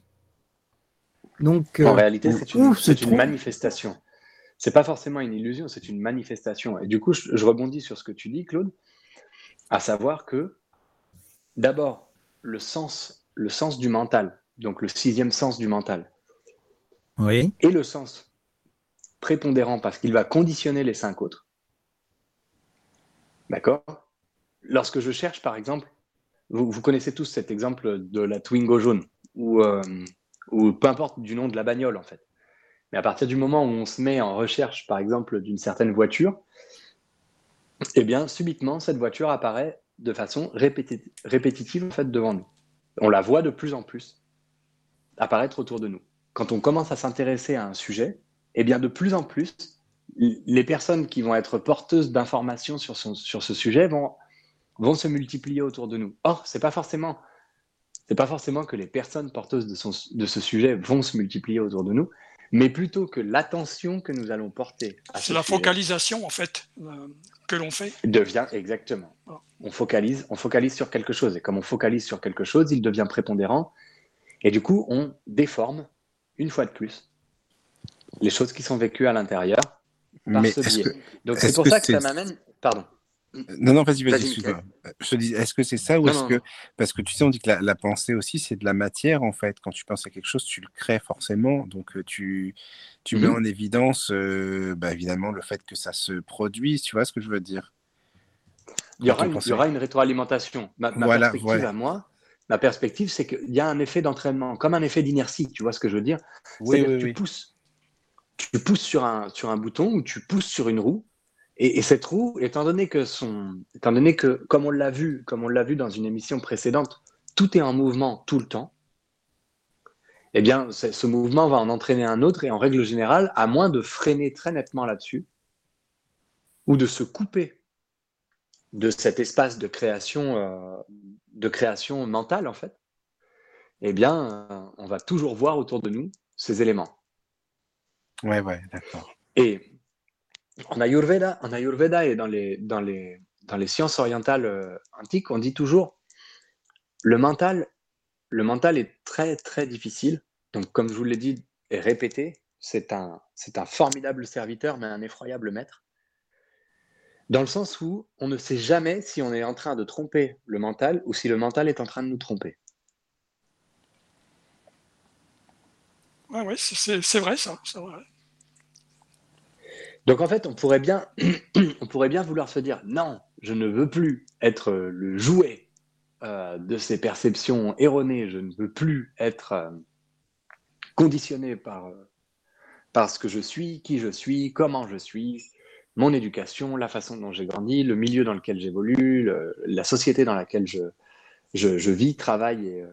Donc, En euh, réalité, c'est une, manifestation. C'est pas forcément une illusion, c'est une manifestation. Et du coup, je, je rebondis sur ce que tu dis, Claude, à savoir que d'abord, le sens, le sens du mental, donc le sixième sens du mental, Oui, et le sens prépondérant parce qu'il va conditionner les cinq autres. D'accord? Lorsque je cherche, par exemple, vous, vous connaissez tous cet exemple de la Twingo jaune, ou, euh, ou peu importe du nom de la bagnole, en fait. Mais à partir du moment où on se met en recherche, par exemple, d'une certaine voiture, eh bien, subitement, cette voiture apparaît de façon répéti- répétitive en devant nous. On la voit de plus en plus apparaître autour de nous. Quand on commence à s'intéresser à un sujet, eh bien, de plus en plus, les personnes qui vont être porteuses d'informations sur, ce sujet vont, se multiplier autour de nous. Or, forcément, c'est pas forcément que les personnes porteuses de ce sujet vont se multiplier autour de nous, mais plutôt que l'attention que nous allons porter ce C'est la sujet focalisation, en fait, euh, que l'on fait. devient exactement. Ah. On focalise, on focalise sur quelque chose, et comme on focalise sur quelque chose, il devient prépondérant, et du coup, on déforme une fois de plus les choses qui sont vécues à l'intérieur par Mais ce biais. que. Donc c'est pour que ça que ça m'amène. Pardon. Non, non, vas-y, vas-y, excuse-moi. Je te dis, est-ce que c'est ça ou est-ce que. Parce que tu sais, on dit que la, la pensée aussi, c'est de la matière, en fait. Quand tu penses à quelque chose, tu le crées forcément. Donc, euh, tu, tu mets Mhm. en évidence, euh, bah, évidemment, le fait que ça se produise. Tu vois ce que je veux dire? Il y aura une, il pensait- y aura une rétroalimentation. Ma, ma Voilà, perspective ouais. à moi, ma perspective, c'est qu'il y a un effet d'entraînement, comme un effet d'inertie. Tu vois ce que je veux dire? Oui, C'est-à-dire oui, que tu oui. pousses, tu pousses sur un, sur un bouton ou tu pousses sur une roue. Et, et cette roue, étant donné que son, étant donné que, comme on l'a vu, comme on l'a vu dans une émission précédente, tout est en mouvement tout le temps. Eh bien, ce mouvement va en entraîner un autre et en règle générale, à moins de freiner très nettement là-dessus ou de se couper de cet espace de création, euh, de création mentale en fait, eh bien, euh, on va toujours voir autour de nous ces éléments. Ouais, ouais, d'accord. Et en Ayurveda, en Ayurveda et dans les, dans les, dans les sciences orientales euh, antiques, on dit toujours le mental, le mental est très très difficile. Donc, comme je vous l'ai dit et répété, c'est un, c'est un formidable serviteur, mais un effroyable maître. Dans le sens où on ne sait jamais si on est en train de tromper le mental ou si le mental est en train de nous tromper. Ouais, ouais, c'est vrai ça. vrai. Donc en fait, on pourrait bien, on pourrait bien vouloir se dire non, je ne veux plus être le jouet euh, de ces perceptions erronées, je ne veux plus être euh, conditionné par, euh, par ce que je suis, qui je suis, comment je suis, mon éducation, la façon dont j'ai grandi, le milieu dans lequel j'évolue, la société dans laquelle je, je, vis, travaille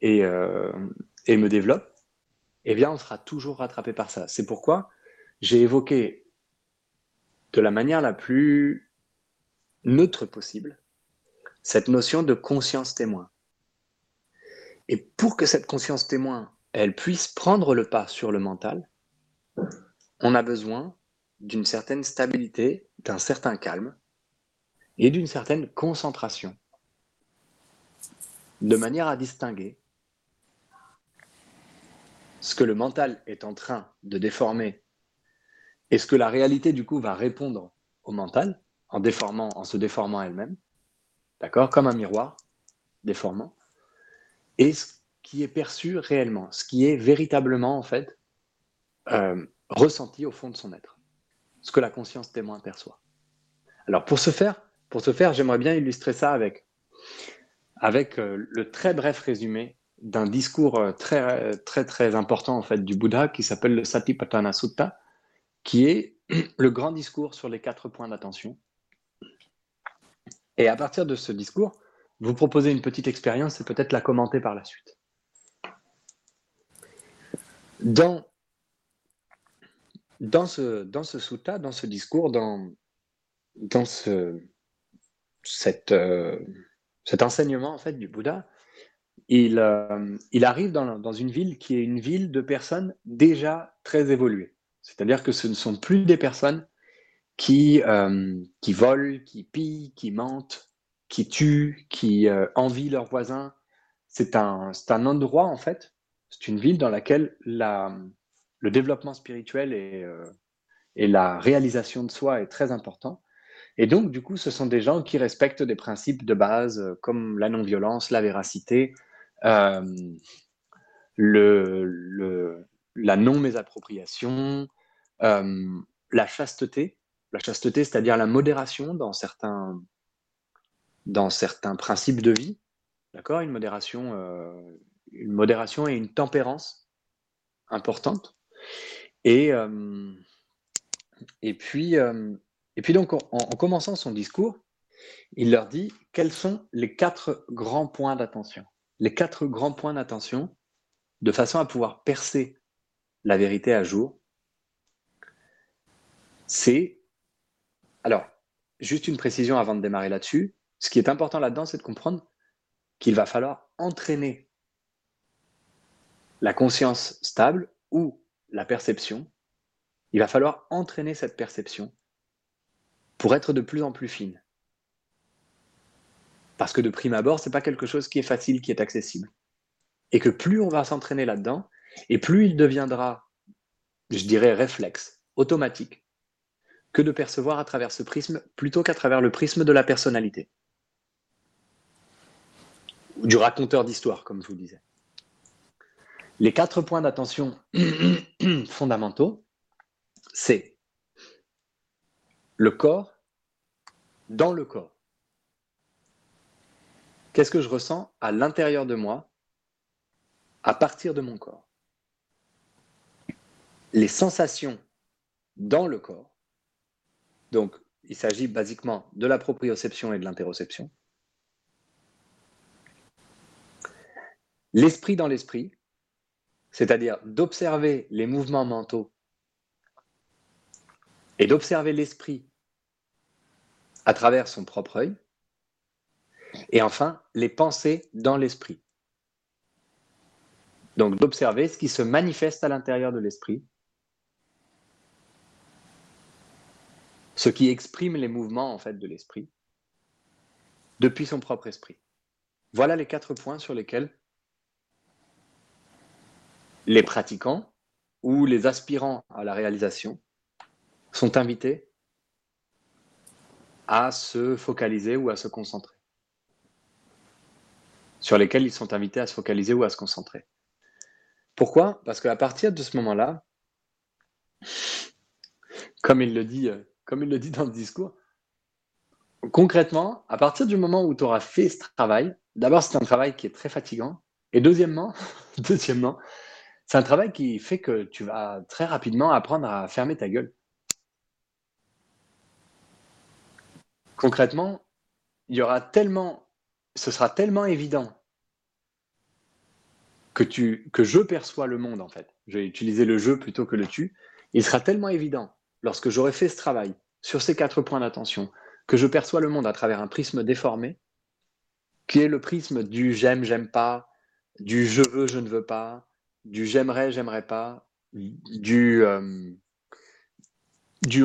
et, et me développe, eh bien, on sera toujours rattrapé par ça. C'est pourquoi j'ai évoqué de la manière la plus neutre possible cette notion de conscience témoin. Et pour que cette conscience témoin, elle puisse prendre le pas sur le mental, on a besoin d'une certaine stabilité, d'un certain calme et d'une certaine concentration, de manière à distinguer ce que le mental est en train de déformer et ce que la réalité du coup va répondre au mental en se déformant elle-même, d'accord, comme un miroir déformant, et ce qui est perçu réellement, ce qui est véritablement en fait euh, ressenti au fond de son être, ce que la conscience témoin perçoit. Alors pour ce faire, j'aimerais bien illustrer ça avec euh, le très bref résumé d'un discours euh, très important en fait du Bouddha qui s'appelle le Satipatthana Sutta, qui est le grand discours sur les quatre points d'attention. Et à partir de ce discours, vous proposez une petite expérience et peut-être la commenter par la suite. Dans, ce, dans sutta, dans ce discours, dans, euh, cet enseignement en fait du Bouddha, il, euh, arrive dans une ville qui est une ville de personnes déjà très évoluées. C'est-à-dire que ce ne sont plus des personnes qui, euh, qui volent, qui pillent, qui mentent, qui tuent, qui euh, envient leurs voisins. C'est un, un endroit, en fait, c'est une ville dans laquelle la, le développement spirituel et, euh, et la réalisation de soi est très important. Et donc, du coup, ce sont des gens qui respectent des principes de base comme la non-violence, la véracité, le, le, la non-mésappropriation, la chasteté. La chasteté, c'est-à-dire la modération dans certains, dans certains principes de vie. D'accord Une modération, euh, une modération et une tempérance importante. Et, euh, et, puis, euh, et puis, donc, en, en commençant son discours, il leur dit quels sont les quatre grands points d'attention? Les quatre grands points d'attention de façon à pouvoir percer la vérité à jour. C'est. Alors, juste une précision avant de démarrer là-dessus. Ce qui est important là-dedans, c'est de comprendre qu'il va falloir entraîner la conscience stable ou la perception. Il va falloir entraîner cette perception pour être de plus en plus fine. Parce que de prime abord, ce n'est pas quelque chose qui est facile, qui est accessible. Et que plus on va s'entraîner là-dedans, et plus il deviendra, je dirais, réflexe, automatique, que de percevoir à travers ce prisme plutôt qu'à travers le prisme de la personnalité. Du raconteur d'histoire, comme je vous disais. Les quatre points d'attention fondamentaux, c'est le corps dans le corps. Qu'est-ce que je ressens à l'intérieur de moi, à partir de mon corps? Les sensations dans le corps. Donc, il s'agit basiquement de la proprioception et de l'interoception. L'esprit dans l'esprit, c'est-à-dire d'observer les mouvements mentaux et d'observer l'esprit à travers son propre œil. Et enfin, les pensées dans l'esprit. Donc d'observer ce qui se manifeste à l'intérieur de l'esprit, ce qui exprime les mouvements en fait de l'esprit depuis son propre esprit. Voilà les quatre points sur lesquels les pratiquants ou les aspirants à la réalisation sont invités à se focaliser ou à se concentrer. Sur lesquels ils sont invités à se focaliser ou à se concentrer. Pourquoi? Parce qu'à partir de ce moment-là, comme il le dit, euh, comme il le dit dans le discours, concrètement, à partir du moment où tu auras fait ce travail, d'abord c'est un travail qui est très fatigant, et deuxièmement, deuxièmement, c'est un travail qui fait que tu vas très rapidement apprendre à fermer ta gueule. Concrètement, il y aura tellement, ce sera tellement évident que tu, que je perçois le monde en fait. Je vais utiliser le jeu plutôt que le tu. Il sera tellement évident lorsque j'aurai fait ce travail sur ces quatre points d'attention que je perçois le monde à travers un prisme déformé, qui est le prisme du j'aime, j'aime pas, du je veux, je ne veux pas, du j'aimerais, j'aimerais pas, du, euh,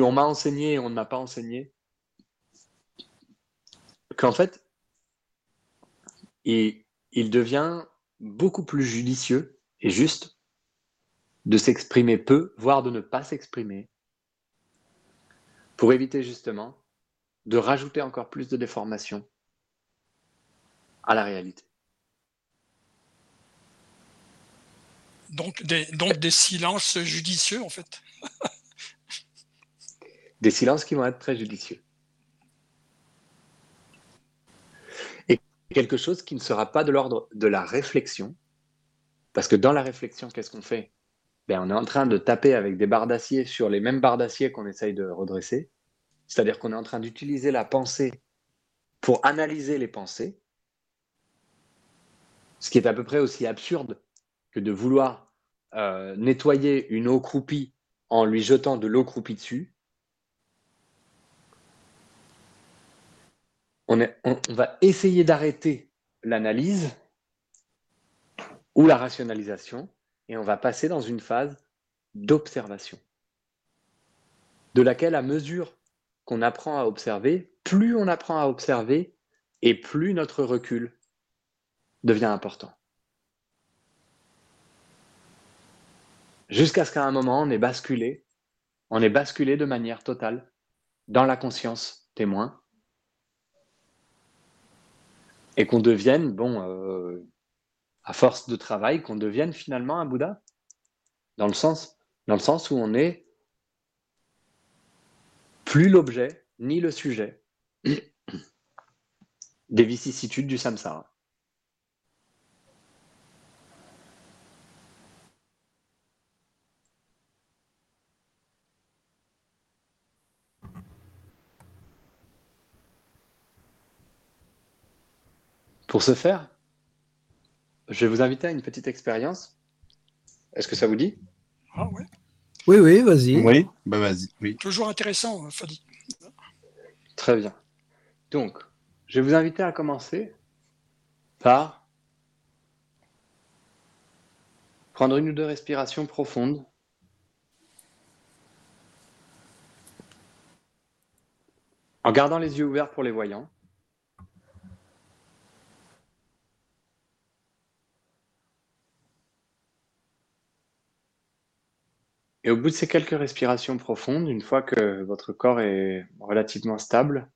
on m'a enseigné on ne m'a pas enseigné, qu'en fait, il devient beaucoup plus judicieux et juste de s'exprimer peu, voire de ne pas s'exprimer, pour éviter justement de rajouter encore plus de déformation à la réalité. Donc des, donc des silences judicieux, en fait. des silences qui vont être très judicieux. Et quelque chose qui ne sera pas de l'ordre de la réflexion, parce que dans la réflexion, qu'est-ce qu'on fait? Ben, On est en train de taper avec des barres d'acier sur les mêmes barres d'acier qu'on essaye de redresser. C'est-à-dire qu'on est en train d'utiliser la pensée pour analyser les pensées, ce qui est à peu près aussi absurde que de vouloir euh, nettoyer une eau croupie en lui jetant de l'eau croupie dessus. On, on va essayer d'arrêter l'analyse ou la rationalisation et on va passer dans une phase d'observation, de laquelle, à mesure qu'on apprend à observer, plus on apprend à observer et plus notre recul devient important. Jusqu'à ce qu'à un moment, on est basculé, on est basculé de manière totale dans la conscience témoin et qu'on devienne, bon, euh, à force de travail, qu'on devienne finalement un Bouddha, dans le sens, dans le sens où on est plus l'objet ni le sujet des vicissitudes du samsara. Pour ce faire, je vais vous inviter à une petite expérience. Est-ce que ça vous dit? Ah ouais. Oui, oui, vas-y. Oui, bah vas-y. Oui. Toujours intéressant, euh, Fadi. Très bien. Donc, je vais vous inviter à commencer par prendre une ou deux respirations profondes. En gardant les yeux ouverts pour les voyants. Et au bout de ces quelques respirations profondes, une fois que votre corps est relativement stable,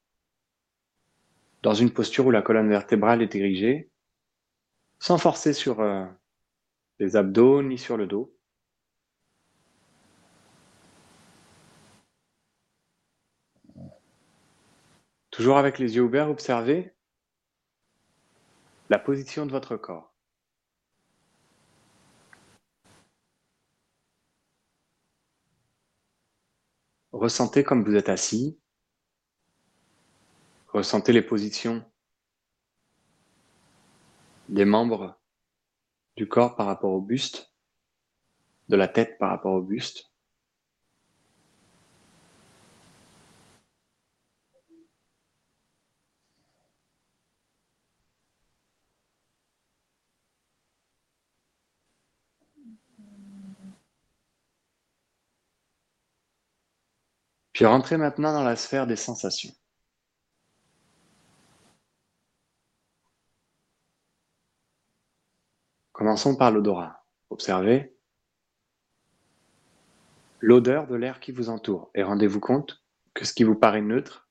dans une posture où la colonne vertébrale est érigée, sans forcer sur euh, les abdos ni sur le dos, Toujours avec les yeux ouverts, observez la position de votre corps. Ressentez comme vous êtes assis. Ressentez les positions des membres du corps par rapport au buste, de la tête par rapport au buste. Puis rentrez maintenant dans la sphère des sensations. Commençons par l'odorat. Observez l'odeur de l'air qui vous entoure. Et rendez-vous compte que ce qui vous paraît neutre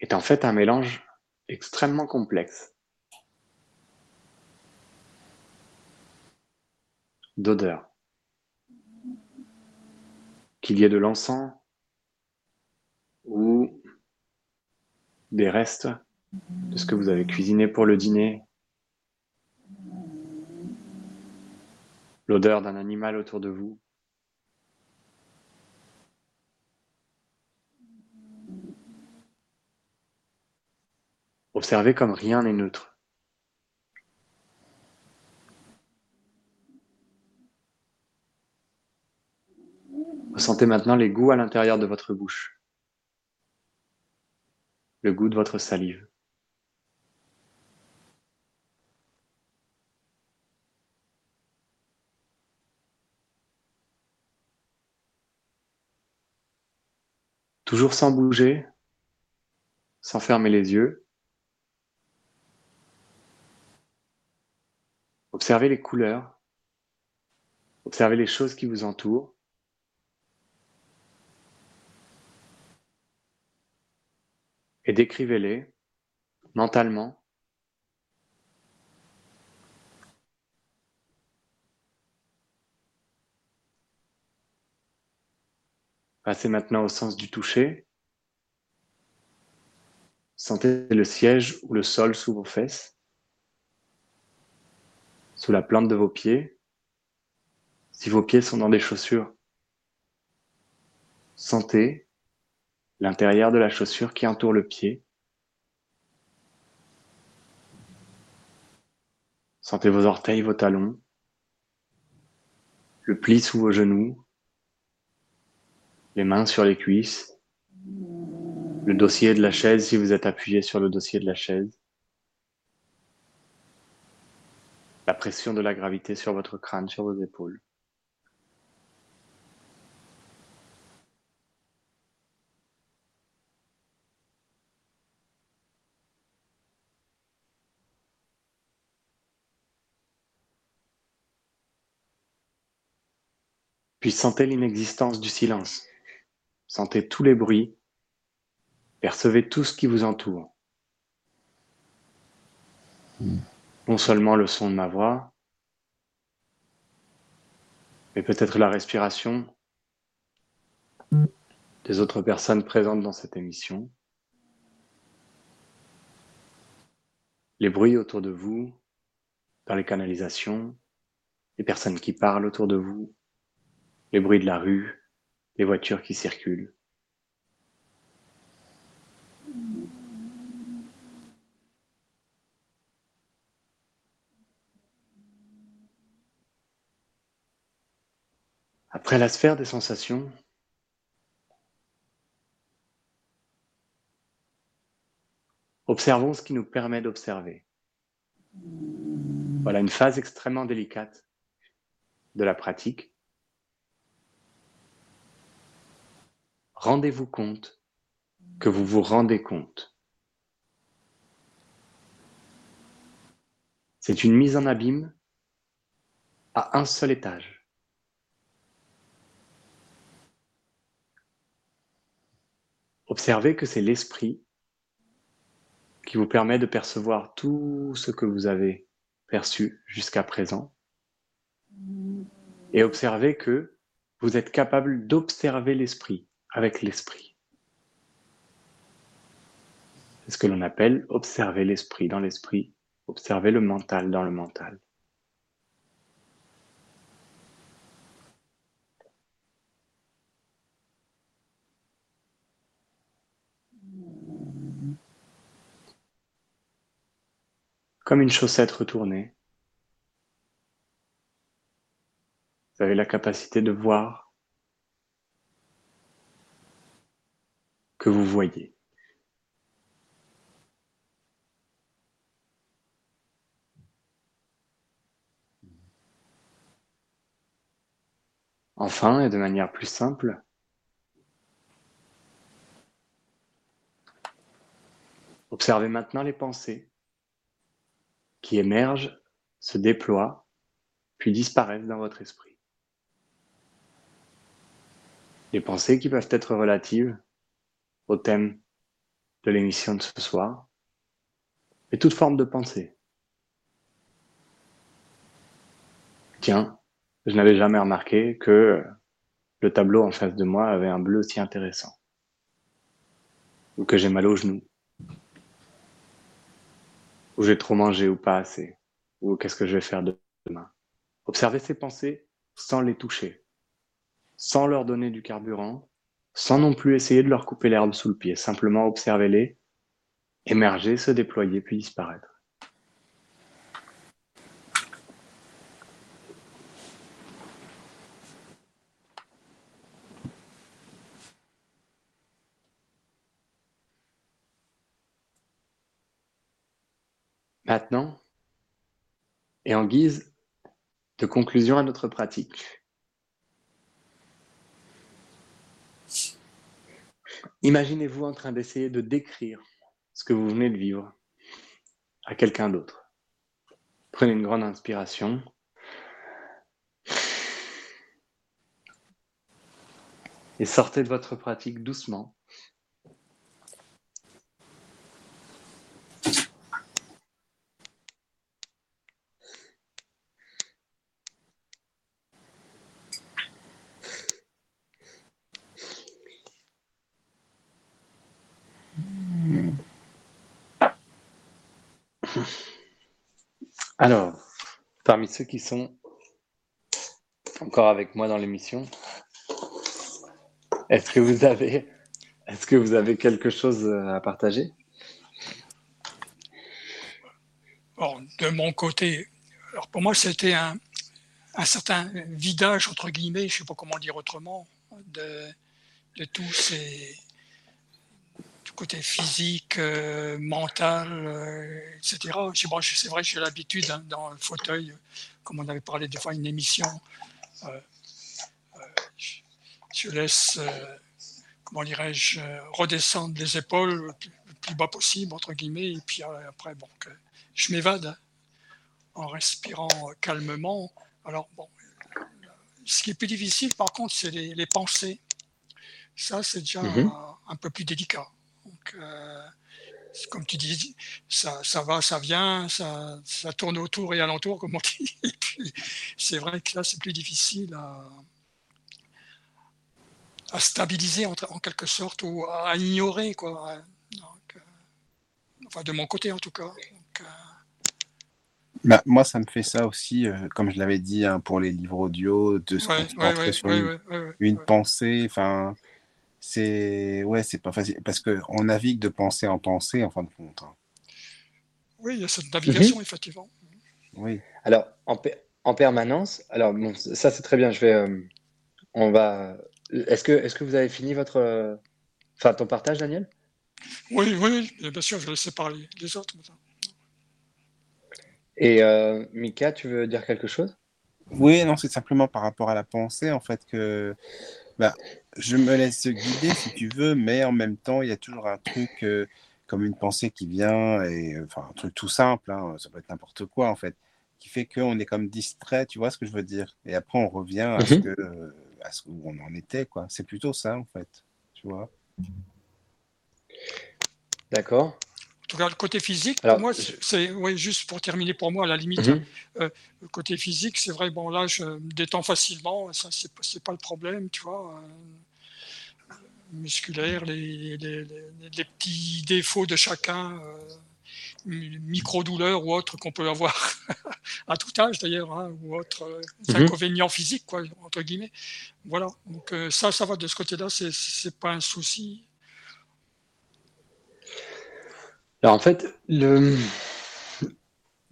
est en fait un mélange extrêmement complexe d'odeurs. Qu'il y ait de l'encens ou des restes de ce que vous avez cuisiné pour le dîner, l'odeur d'un animal autour de vous. Observez comme rien n'est neutre. Ressentez maintenant les goûts à l'intérieur de votre bouche. Le goût de votre salive. Toujours sans bouger, sans fermer les yeux. Observez les couleurs. Observez les choses qui vous entourent. Et décrivez-les mentalement. Passez maintenant au sens du toucher. Sentez le siège ou le sol sous vos fesses, sous la plante de vos pieds. Si vos pieds sont dans des chaussures, sentez l'intérieur de la chaussure qui entoure le pied. Sentez vos orteils, vos talons, le pli sous vos genoux, les mains sur les cuisses, le dossier de la chaise si vous êtes appuyé sur le dossier de la chaise, la pression de la gravité sur votre crâne, sur vos épaules. Puis sentez l'inexistence du silence. Sentez tous les bruits. Percevez tout ce qui vous entoure. Non seulement le son de ma voix, mais peut-être la respiration des autres personnes présentes dans cette émission. Les bruits autour de vous, dans les canalisations, les personnes qui parlent autour de vous, les bruits de la rue, les voitures qui circulent. Après la sphère des sensations, observons ce qui nous permet d'observer. Voilà une phase extrêmement délicate de la pratique. Rendez-vous compte que vous vous rendez compte. C'est une mise en abîme à un seul étage. Observez que c'est l'esprit qui vous permet de percevoir tout ce que vous avez perçu jusqu'à présent. Et observez que vous êtes capable d'observer l'esprit avec l'esprit. C'est ce que l'on appelle observer l'esprit dans l'esprit, observer le mental dans le mental. Comme une chaussette retournée, vous avez la capacité de voir que vous voyez. Enfin, et de manière plus simple, observez maintenant les pensées qui émergent, se déploient, puis disparaissent dans votre esprit. Des pensées qui peuvent être relatives au thème de l'émission de ce soir, et toute forme de pensée. Tiens, je n'avais jamais remarqué que le tableau en face de moi avait un bleu si intéressant. Ou que j'ai mal au genou. Ou j'ai trop mangé ou pas assez. Ou qu'est-ce que je vais faire demain. Observez ces pensées sans les toucher. Sans leur donner du carburant. Sans non plus essayer de leur couper l'herbe sous le pied. Simplement observez-les émerger, se déployer puis disparaître. Maintenant, et en guise de conclusion à notre pratique, imaginez-vous en train d'essayer de décrire ce que vous venez de vivre à quelqu'un d'autre. Prenez une grande inspiration. Et sortez de votre pratique doucement. Alors, parmi qui sont encore avec moi dans l'émission, est-ce que vous avez, est-ce que vous avez quelque chose à partager? De mon côté, alors pour moi, c'était un, certain vidage, entre guillemets, je ne sais pas comment dire autrement, de tous ces, côté physique, euh, mental, euh, etc. Bon, c'est vrai, j'ai l'habitude hein, dans le fauteuil, comme on avait parlé des fois une émission, euh, je, laisse, comment dirais-je, redescendre les épaules le plus, bas possible, entre guillemets, et puis après, bon, je m'évade en respirant calmement. Alors, bon, ce qui est plus difficile, par contre, c'est les, pensées. Ça, c'est déjà mm-hmm. un, peu plus délicat. Donc, euh, comme tu dis, ça, ça, va, ça vient, ça, ça, tourne autour et alentour, comme on dit. Et puis, c'est vrai que là, c'est plus difficile à, à stabiliser en, en, quelque sorte ou à ignorer, quoi. Donc, euh, enfin, de mon côté, en tout cas. Donc, euh, bah, moi, ça me fait ça aussi, comme je l'avais dit hein, pour les livres audio, de se concentrer sur une, une pensée. Enfin, c'est ouais, c'est pas facile parce que on navigue de pensée en pensée en fin de compte. Hein. Oui, il y a cette navigation mhm. effectivement. Oui. Alors en, en permanence, alors bon, ça c'est très bien. Je vais, euh, on va. Est-ce que est-ce que vous avez fini votre, enfin ton partage, Daniel? Oui, oui, bien sûr, je vais laisser parler les autres. Et euh, Mika, tu veux dire quelque chose? Oui, non, c'est simplement par rapport à la pensée en fait que bah, je me laisse guider si tu veux, mais en même temps, il y a toujours un truc euh, comme une pensée qui vient, et enfin un truc tout simple, hein, ça peut être n'importe quoi en fait, qui fait qu'on est comme distrait, tu vois ce que je veux dire? Et après, on revient à, ce, mhm. que, euh, à ce où on en était, quoi. C'est plutôt ça en fait, tu vois? D'accord tout cas, le côté physique, pour moi, c'est juste pour terminer pour moi, à la limite, mhm. euh, le côté physique, c'est vrai, bon, là, je me détends facilement, ça, c'est pas, le problème, tu vois. Euh, musculaire, les, les, les, petits défauts de chacun, euh, micro-douleurs ou autres qu'on peut avoir à tout âge d'ailleurs, hein, ou autres mhm. inconvénients physiques, quoi, entre guillemets. Voilà, donc ça, ça va de ce côté-là, c'est pas un souci. Alors en fait,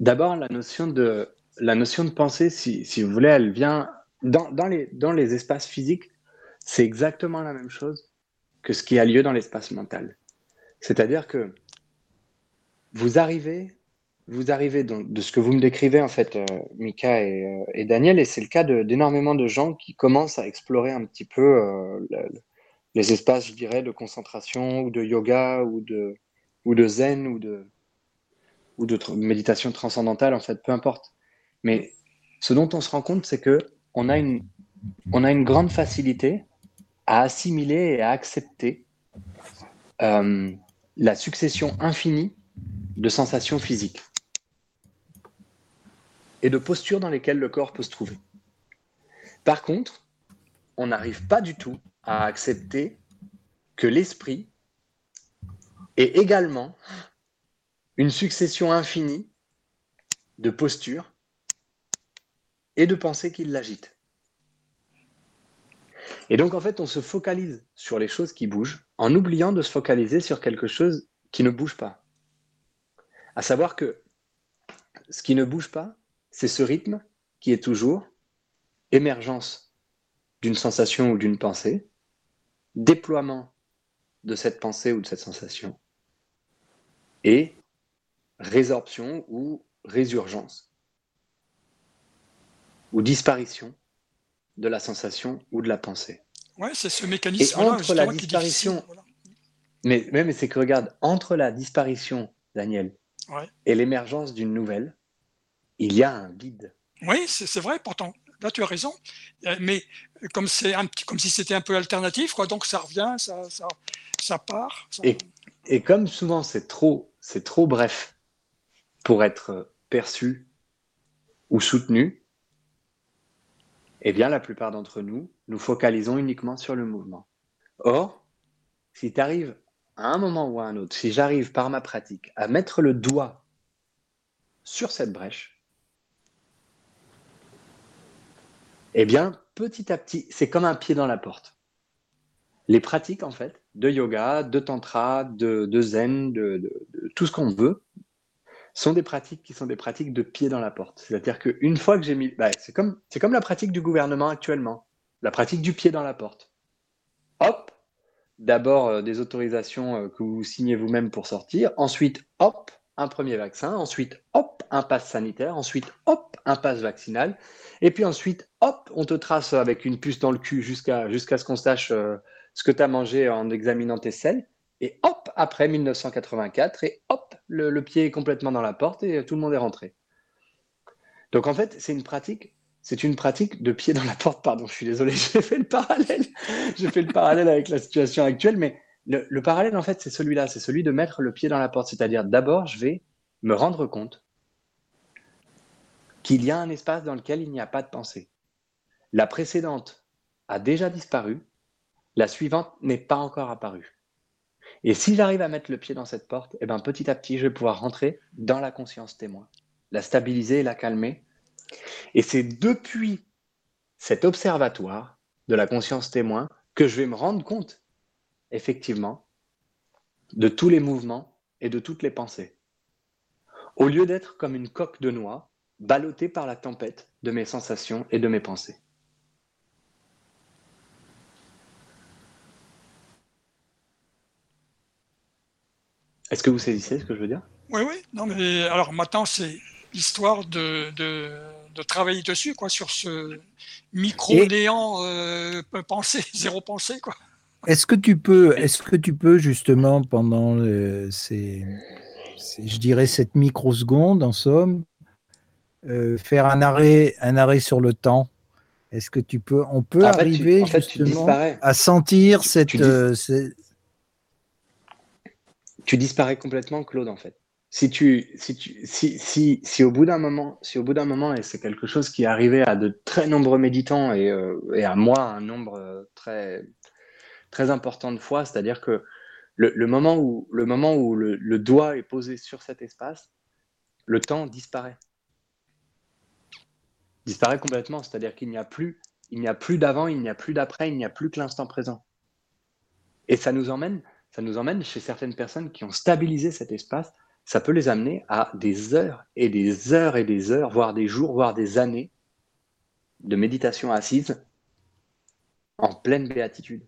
d'abord la notion de pensée, si, vous voulez, elle vient dans, les, espaces physiques, c'est exactement la même chose que ce qui a lieu dans l'espace mental. C'est-à-dire que vous arrivez, vous arrivez de ce que vous me décrivez en fait, euh, Mika et, euh, et, Daniel, et c'est le cas d'énormément de, gens qui commencent à explorer un petit peu euh, les espaces, je dirais, de concentration ou de yoga ou de ou de zen ou de, ou méditation transcendantale, en fait, peu importe. Mais ce dont on se rend compte, c'est que on a une, a grande facilité à assimiler et à accepter euh, la succession infinie de sensations physiques et de postures dans lesquelles le corps peut se trouver. Par contre, on n'arrive pas du tout à accepter que l'esprit est également une succession infinie de postures et de pensées qui l'agitent. Et donc, en fait, on se focalise sur les choses qui bougent en oubliant de se focaliser sur quelque chose qui ne bouge pas. À savoir que ce qui ne bouge pas, c'est ce rythme qui est toujours émergence d'une sensation ou d'une pensée, déploiement de cette pensée ou de cette sensation, et résorption ou résurgence, ou disparition de la sensation ou de la pensée. Ouais, c'est ce mécanisme. Et entre la disparition, mais, mais, c'est que regarde, entre la disparition, Daniel, et l'émergence d'une nouvelle, il y a un vide. Oui, c'est vrai, pourtant. Là, tu as raison. Euh, mais comme, c'est un, comme si c'était un peu alternatif, quoi, donc ça revient, ça, ça, ça part. Et, et, comme souvent, c'est trop, c'est trop bref pour être perçu ou soutenu, eh bien, la plupart d'entre nous, nous focalisons uniquement sur le mouvement. Or, si tu arrives à un moment ou à un autre, si j'arrive par ma pratique à mettre le doigt sur cette brèche, eh bien, petit à petit, c'est comme un pied dans la porte. Les pratiques, en fait, de yoga, de tantra, de, zen, de, tout ce qu'on veut, sont des pratiques qui sont des pratiques de pied dans la porte. C'est-à-dire qu'une fois que j'ai mis... Bah, c'est comme, la pratique du gouvernement actuellement, la pratique du pied dans la porte. Hop, d'abord euh, des autorisations euh, que vous signez vous-même pour sortir, ensuite, hop, un premier vaccin, ensuite, hop, un pass sanitaire, ensuite, hop, un pass vaccinal, et puis ensuite, hop, on te trace avec une puce dans le cul jusqu'à jusqu'à ce qu'on sache euh, ce que tu as mangé en examinant tes selles, et hop, après 1984, et hop, le, pied est complètement dans la porte et tout le monde est rentré. Donc en fait, c'est une pratique c'est une pratique de pied dans la porte. Pardon, je suis désolé, j'ai fait le parallèle. j'ai fait le parallèle avec la situation actuelle, mais le, parallèle, en fait, c'est celui-là, c'est celui de mettre le pied dans la porte. C'est-à-dire, d'abord, je vais me rendre compte qu'il y a un espace dans lequel il n'y a pas de pensée. La précédente a déjà disparu, la suivante n'est pas encore apparue. Et si j'arrive à mettre le pied dans cette porte, eh ben, petit à petit, je vais pouvoir rentrer dans la conscience témoin, la stabiliser la calmer. Et c'est depuis cet observatoire de la conscience témoin que je vais me rendre compte effectivement, de tous les mouvements et de toutes les pensées. Au lieu d'être comme une coque de noix, ballottée par la tempête de mes sensations et de mes pensées. Est-ce que vous saisissez ce que je veux dire? Oui, oui. Non, mais alors maintenant, c'est histoire de, de, travailler dessus, quoi, sur ce micro-néant euh, pensée, zéro pensée, quoi. Est-ce que tu peux, est-ce que tu peux justement pendant ces, je dirais cette microseconde en somme, euh, faire un arrêt, un arrêt sur le temps? Est-ce que tu peux, on peut arriver justement à sentir cette, euh, tu, disparais complètement, Claude, en fait. Si tu, si tu, si, si, au bout d'un moment, si au bout d'un moment, et c'est quelque chose qui est arrivé à de très nombreux méditants et, euh, et à moi un nombre très très important de fois, c'est-à-dire que le, moment où, le, moment où le, doigt est posé sur cet espace, le temps disparaît. Disparaît complètement, c'est-à-dire qu'il n'y a plus, il n'y a plus d'avant, il n'y a plus d'après, il n'y a plus que l'instant présent. Et ça nous emmène, ça nous emmène chez certaines personnes qui ont stabilisé cet espace, ça peut les amener à des heures et des heures et des heures, voire des jours, voire des années de méditation assise en pleine béatitude.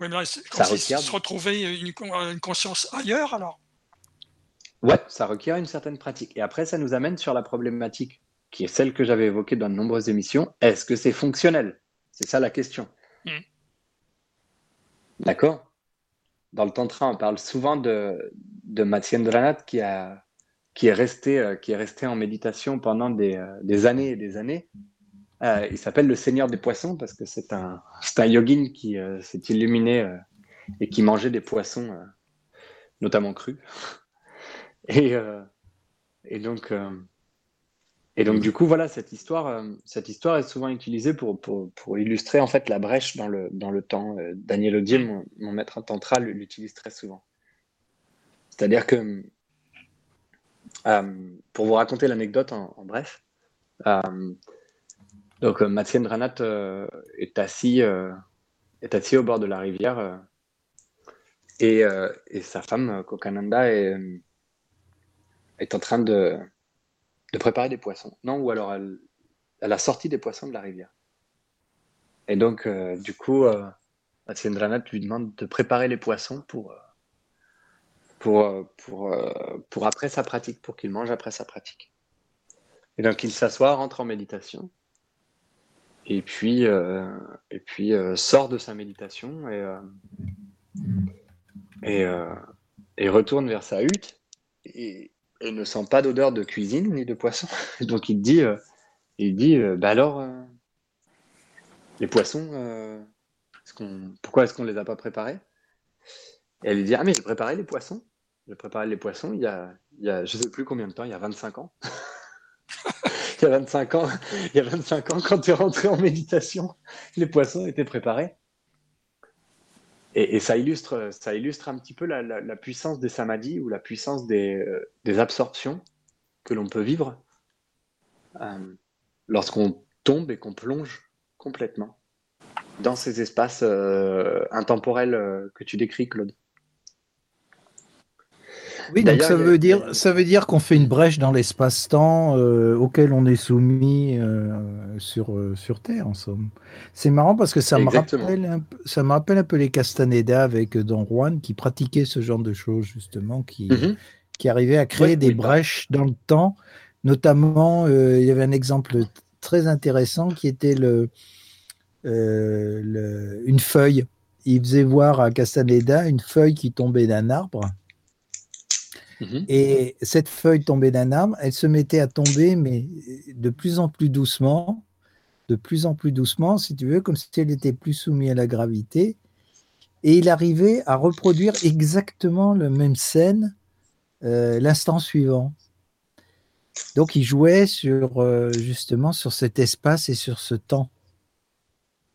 Oui, mais ça se retrouver une, une conscience ailleurs alors Ouais, ça requiert une certaine pratique. Et après, ça nous amène sur la problématique qui est celle que j'avais évoquée dans de nombreuses émissions. Est-ce que c'est fonctionnel? C'est ça la question. Hmm. D'accord? Dans le tantra, on parle souvent de, de Matsyendranath qui, a, qui, est resté, euh, qui est resté en méditation pendant des, euh, des années et des années. Euh, il s'appelle le Seigneur des Poissons parce que c'est un, un yogin qui euh, s'est illuminé euh, et qui mangeait des poissons, notamment crus. Et, et donc, et donc du coup, voilà, cette histoire, euh, cette histoire est souvent utilisée pour, pour, pour illustrer en fait la brèche dans le, dans le temps. Euh, Daniel Odier, mon, mon maître tantra, l'utilise très souvent. C'est-à-dire que, euh, pour vous raconter l'anecdote en, en bref, euh, donc Matsyendranath euh, est assis, est assis au bord de la rivière et, et sa femme Kokananda est, est en train de, de préparer des poissons. Non, ou alors elle, elle a sorti des poissons de la rivière. Et donc, euh, du coup, euh, lui demande de préparer les poissons pour, euh, pour, euh, pour, pour après sa pratique, pour qu'il mange après sa pratique. Et donc, il s'assoit, rentre en méditation, et puis, et puis sort de sa méditation et, et, et retourne vers sa hutte et, et ne sent pas d'odeur de cuisine ni de poisson. Donc, il dit, euh, il dit euh, bah alors, euh, les poissons, pourquoi est-ce qu'on ne les a pas préparés? Et elle lui dit, ah mais j'ai préparé les poissons. J'ai préparé les poissons il y a, il y a je ne sais plus combien de temps, il y a 25 ans. il y a 25 ans, il y a 25 ans, quand tu es rentré en méditation, les poissons étaient préparés. Et, ça, illustre, ça illustre un petit peu la, puissance des samadhis ou la puissance des, euh, absorptions que l'on peut vivre euh, lorsqu'on tombe et qu'on plonge complètement dans ces espaces euh, intemporels que tu décris, Claude. Oui, donc ça veut dire, ça veut dire qu'on fait une brèche dans l'espace-temps euh, auquel on est soumis euh, sur, euh, sur Terre, en somme. C'est marrant parce que ça me, rappelle un, peu- ça me rappelle un peu les Castaneda avec Don Juan qui pratiquaient ce genre de choses, justement, qui, Mhm. qui arrivaient à créer des oui, brèches dans le temps. Notamment, il y avait un exemple très intéressant qui était le, le- une feuille. Il faisait voir à Castaneda une feuille qui tombait d'un arbre. Mhm. Et cette feuille tombée d'un arbre, elle se mettait à tomber, mais de plus en plus doucement, de plus en plus doucement, si tu veux, comme si elle était plus soumise à la gravité. Et il arrivait à reproduire exactement la même scène euh, l'instant suivant. Donc il jouait sur euh, justement sur cet espace et sur ce temps.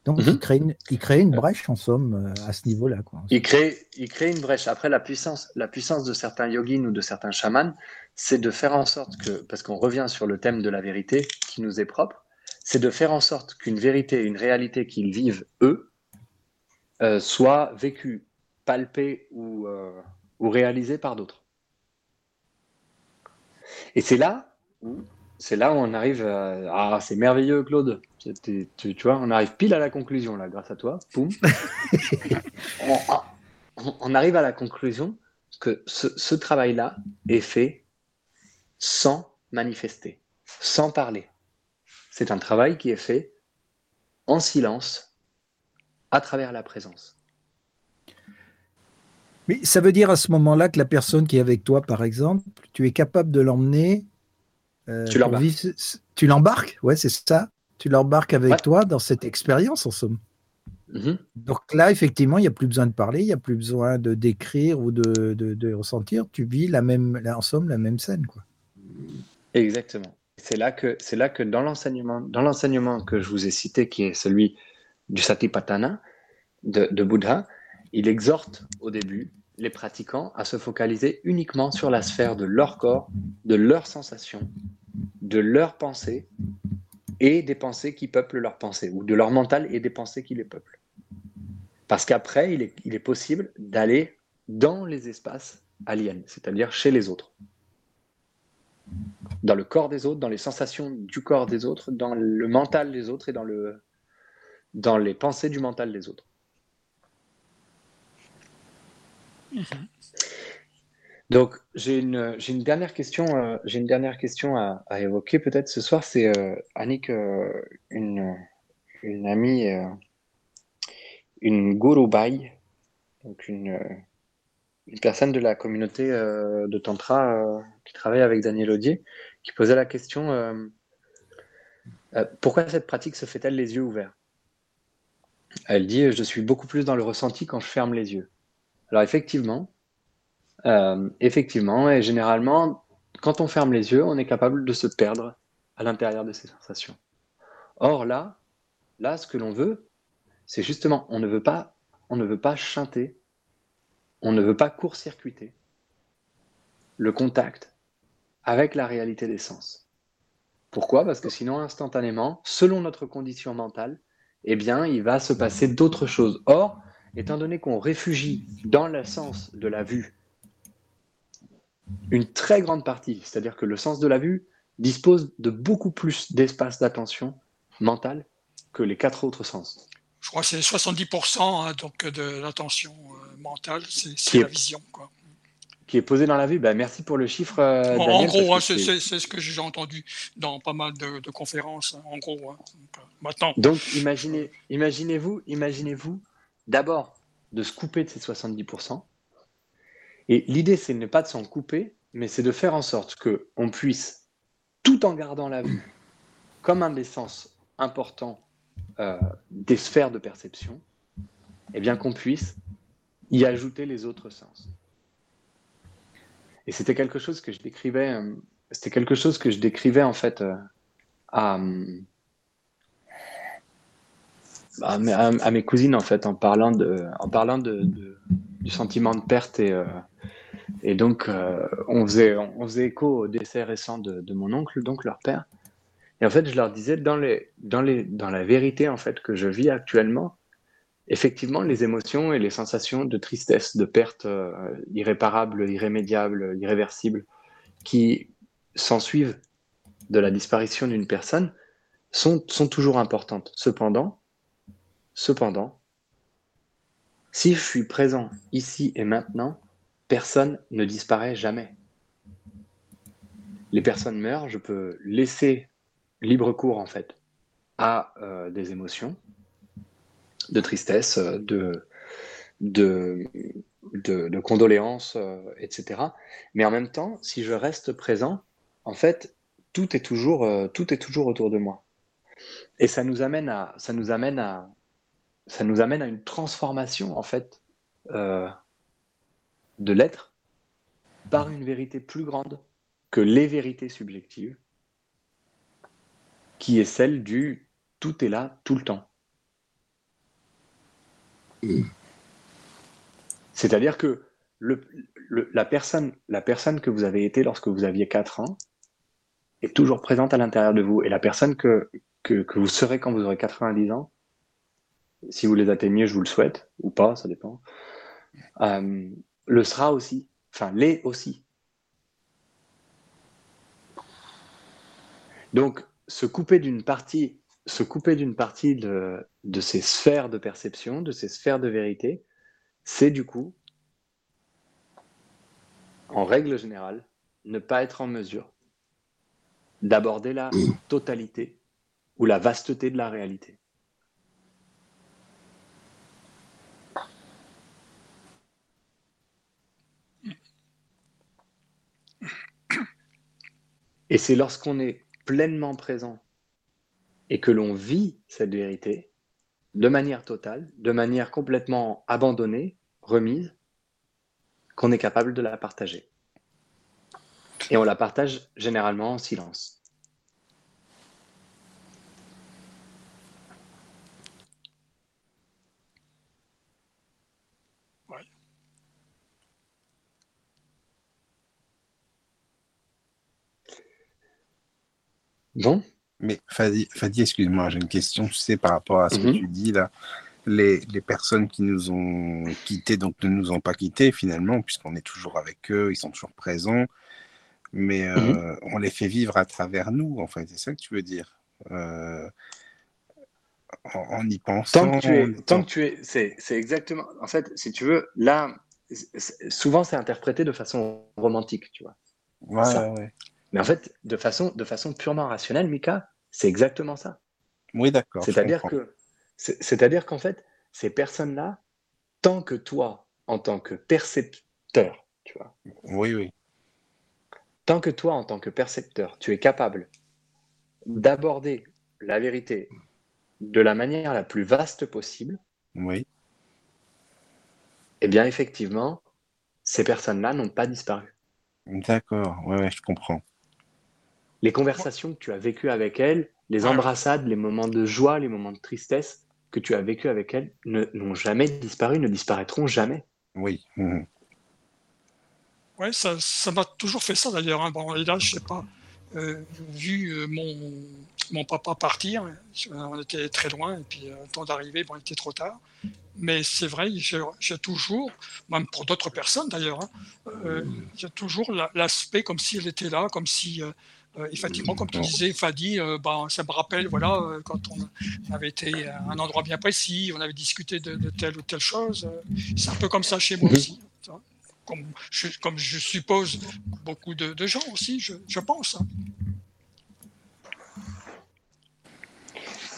Donc Mhm. il, crée une, il crée une brèche en somme euh, à ce niveau-là. quoi. Il crée, il crée une brèche. Après, la puissance, la puissance de certains yogis ou de certains chamans, c'est de faire en sorte que, parce qu'on revient sur le thème de la vérité qui nous est propre, c'est de faire en sorte qu'une vérité, une réalité qu'ils vivent eux, euh, soit vécue, palpée ou, euh, ou réalisée par d'autres. Et c'est là où, c'est là où on arrive à, ah, c'est merveilleux, Claude. Tu, vois, on arrive pile à la conclusion là, grâce à toi. Boum. on, on- on arrive à la conclusion que ce, ce travail-là est fait sans manifester, sans parler. C'est un travail qui est fait en silence, à travers la présence. Mais ça veut dire à ce moment-là que la personne qui est avec toi, par exemple, tu es capable de l'emmener. euh, Tu l'embarques. Tu l'embarques, ouais, c'est ça. Tu l'embarques avec Ouais. toi dans cette expérience, en somme. Mhm. Donc là, effectivement, il n'y a plus besoin de parler, il n'y a plus besoin de décrire ou de, de- de ressentir. Tu vis la même, en somme, la même scène, quoi. Exactement. C'est là que, c'est là que dans l'enseignement, dans l'enseignement que je vous ai cité, qui est celui du Satipatthana de, de Bouddha, il exhorte au début les pratiquants à se focaliser uniquement sur la sphère de leur corps, de leurs sensations, de leurs pensées et des pensées qui peuplent leurs pensées, ou de leur mental et des pensées qui les peuplent. Parce qu'après, il est, possible d'aller dans les espaces aliens, c'est-à-dire chez les autres dans le corps des autres, dans les sensations du corps des autres, dans le mental des autres et dans, le, dans les pensées du mental des autres. Donc, j'ai une, j'ai une dernière question, euh, j'ai une dernière question à, à évoquer peut-être ce soir. C'est euh, Annick, euh, une, une amie, euh, une guru bai, donc une, une personne de la communauté de Tantra qui travaille avec Daniel Audier qui posait la question pourquoi cette pratique se fait-elle les yeux ouverts? Elle dit Je suis beaucoup plus dans le ressenti quand je ferme les yeux. Alors, effectivement, euh, effectivement, et généralement, quand on ferme les yeux, on est capable de se perdre à l'intérieur de ces sensations. Or, là, là, ce que l'on veut, c'est justement, on ne veut pas, on ne veut pas chanter, on ne veut pas court-circuiter le contact avec la réalité des sens. Pourquoi? Parce que sinon, instantanément, selon notre condition mentale, eh bien, il va se passer d'autres choses. Or, étant donné qu'on réfugie dans le sens de la vue une très grande partie, c'est-à-dire que le sens de la vue dispose de beaucoup plus d'espace d'attention mentale que les quatre autres sens. Je crois que c'est 70% hein, donc de l'attention euh, mentale, c'est est- la vision. Quoi. Qui est posé dans la vue ben, Merci pour le chiffre, euh, En, gros, hein, c'est ce que j'ai entendu dans pas mal de, de conférences. hein, en gros. Donc, euh, maintenant, Donc, imaginez, imaginez-vous, imaginez-vous d'abord de se couper de ces 70%. Et l'idée, c'est ne pas de s'en couper, mais c'est de faire en sorte que on puisse, tout en gardant la vue comme un des sens importants euh, des sphères de perception, eh bien qu'on puisse y ajouter les autres sens. Et c'était quelque chose que je décrivais, euh, c'était quelque chose que je décrivais en fait euh, à, mes- cousines en fait en parlant de, en parlant de- du sentiment de perte et euh, et donc euh, on faisait on faisait écho au décès récent de, mon oncle donc leur père. Et en fait je leur disais dans les dans les dans la vérité en fait que je vis actuellement effectivement les émotions et les sensations de tristesse de perte euh, irréparable irrémédiable irréversible qui s'ensuivent de la disparition d'une personne sont sont toujours importantes. Cependant Cependant, si je suis présent ici et maintenant, personne ne disparaît jamais. Les personnes meurent, je peux laisser libre cours en fait à euh, des émotions, de tristesse, de, de condoléances, euh, etc. Mais en même temps, si je reste présent, en fait, tout est toujours, euh, tout est toujours autour de moi. Et ça nous amène à, ça nous amène à, ça nous amène à une transformation en fait euh, de l'être par une vérité plus grande que les vérités subjectives, qui est celle du tout est là tout le temps. C'est-à-dire que le- le- la, personne, la personne que vous avez été lorsque vous aviez 4 ans est toujours présente à l'intérieur de vous. Et la personne que, que, que vous serez quand vous aurez 90 ans, si vous les atteignez, je vous le souhaite, ou pas, ça dépend, euh, le sera aussi, enfin l'est aussi. Donc, se couper d'une partie, se couper d'une partie de ces sphères de perception, de ces sphères de vérité, c'est du coup, en règle générale, ne pas être en mesure d'aborder la totalité ou la vasteté de la réalité. Et c'est lorsqu'on est pleinement présent et que l'on vit cette vérité de manière totale, de manière complètement abandonnée, remise, qu'on est capable de la partager. Et on la partage généralement en silence. Bon, Mais Fadi, Fadi, excuse-moi, j'ai une question, tu sais, par rapport à ce Mhm. que tu dis là. Les, les personnes qui nous ont quittés, donc ne nous ont pas quittés finalement, puisqu'on est toujours avec eux, ils sont toujours présents, mais euh, Mhm. on les fait vivre à travers nous, en fait, c'est ça que tu veux dire. Euh, en, en y pensant. tant que tu es, étant- tant que tu es, c'est, exactement. En fait, si tu veux, là, souvent c'est interprété de façon romantique, tu vois. Ouais. Mais en fait, de façon, de façon purement rationnelle, Mika, c'est exactement ça. Oui, d'accord. C'est-à-dire que, c'est- c'est-à-dire qu'en fait, ces personnes-là, tant que toi, en tant que percep- percepteur, tu vois. Oui, oui. Tant que toi, en tant que percepteur, tu es capable d'aborder la vérité de la manière la plus vaste possible, Oui. eh bien, effectivement, ces personnes-là n'ont pas disparu. D'accord. Ouais, ouais, je comprends. Les conversations que tu as vécues avec elles, les embrassades, les moments de joie, les moments de tristesse que tu as vécus avec elles ne- n'ont jamais disparu, ne disparaîtront jamais. Oui. Mhm. Ouais, ça, ça m'a toujours fait ça d'ailleurs. hein. Bon, et là, je sais pas, euh, vu euh, mon, mon papa partir, on était très loin, et puis euh, le temps d'arriver, bon, il était trop tard. Mais c'est vrai, j'ai toujours, même pour d'autres personnes d'ailleurs, hein, euh, j'ai toujours la- l'aspect comme si elle était là, comme si, euh, effectivement, comme tu disais, Fadi, euh, ben, ça me rappelle, voilà, euh, quand on avait été à un endroit bien précis, on avait discuté de, de telle ou telle chose. euh, c'est un peu comme ça chez moi Mhm. aussi. Comme je, comme je suppose beaucoup de, de gens aussi, je, je pense. hein.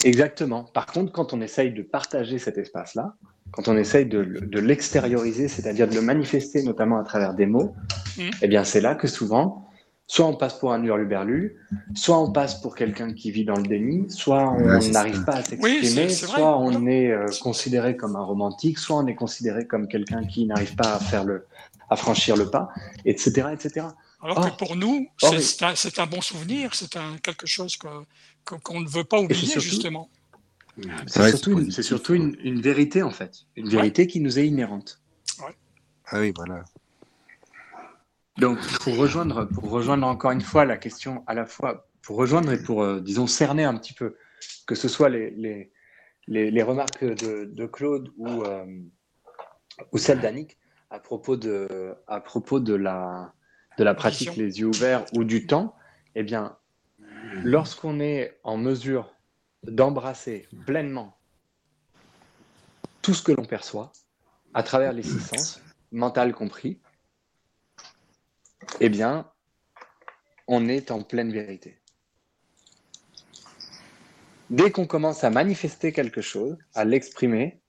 Exactement. Par contre, quand on essaye de partager cet espace-là, quand on essaye de, le- de l'extérioriser, c'est-à-dire de le manifester notamment à travers des mots, Mhm. eh bien c'est là que souvent, soit on passe pour un hurluberlu, soit on passe pour quelqu'un qui vit dans le déni, soit on Ouais, n'arrive pas à s'exprimer, soit on est euh, considéré comme un romantique, soit on est considéré comme quelqu'un qui n'arrive pas à faire le, à franchir le pas, etc., etc. Alors Oh. que pour nous, Oh, c'est oui. un, bon souvenir, c'est quelque chose que- qu'on ne veut pas oublier, surtout- justement. C'est surtout, une vérité en fait, une vérité qui nous est inhérente. Ah oui, voilà. Donc, pour rejoindre, pour rejoindre encore une fois la question, à la fois pour rejoindre et pour, euh, disons, cerner un petit peu, que ce soit les, les, les, les remarques de, de Claude ou, euh, ou celles d'Annick à propos de, à propos de la, de la pratique les yeux ouverts ou du temps, eh bien, lorsqu'on est en mesure d'embrasser pleinement tout ce que l'on perçoit à travers les six sens, mental compris, eh bien, on est en pleine vérité. Dès qu'on commence à manifester quelque chose, à l'exprimer,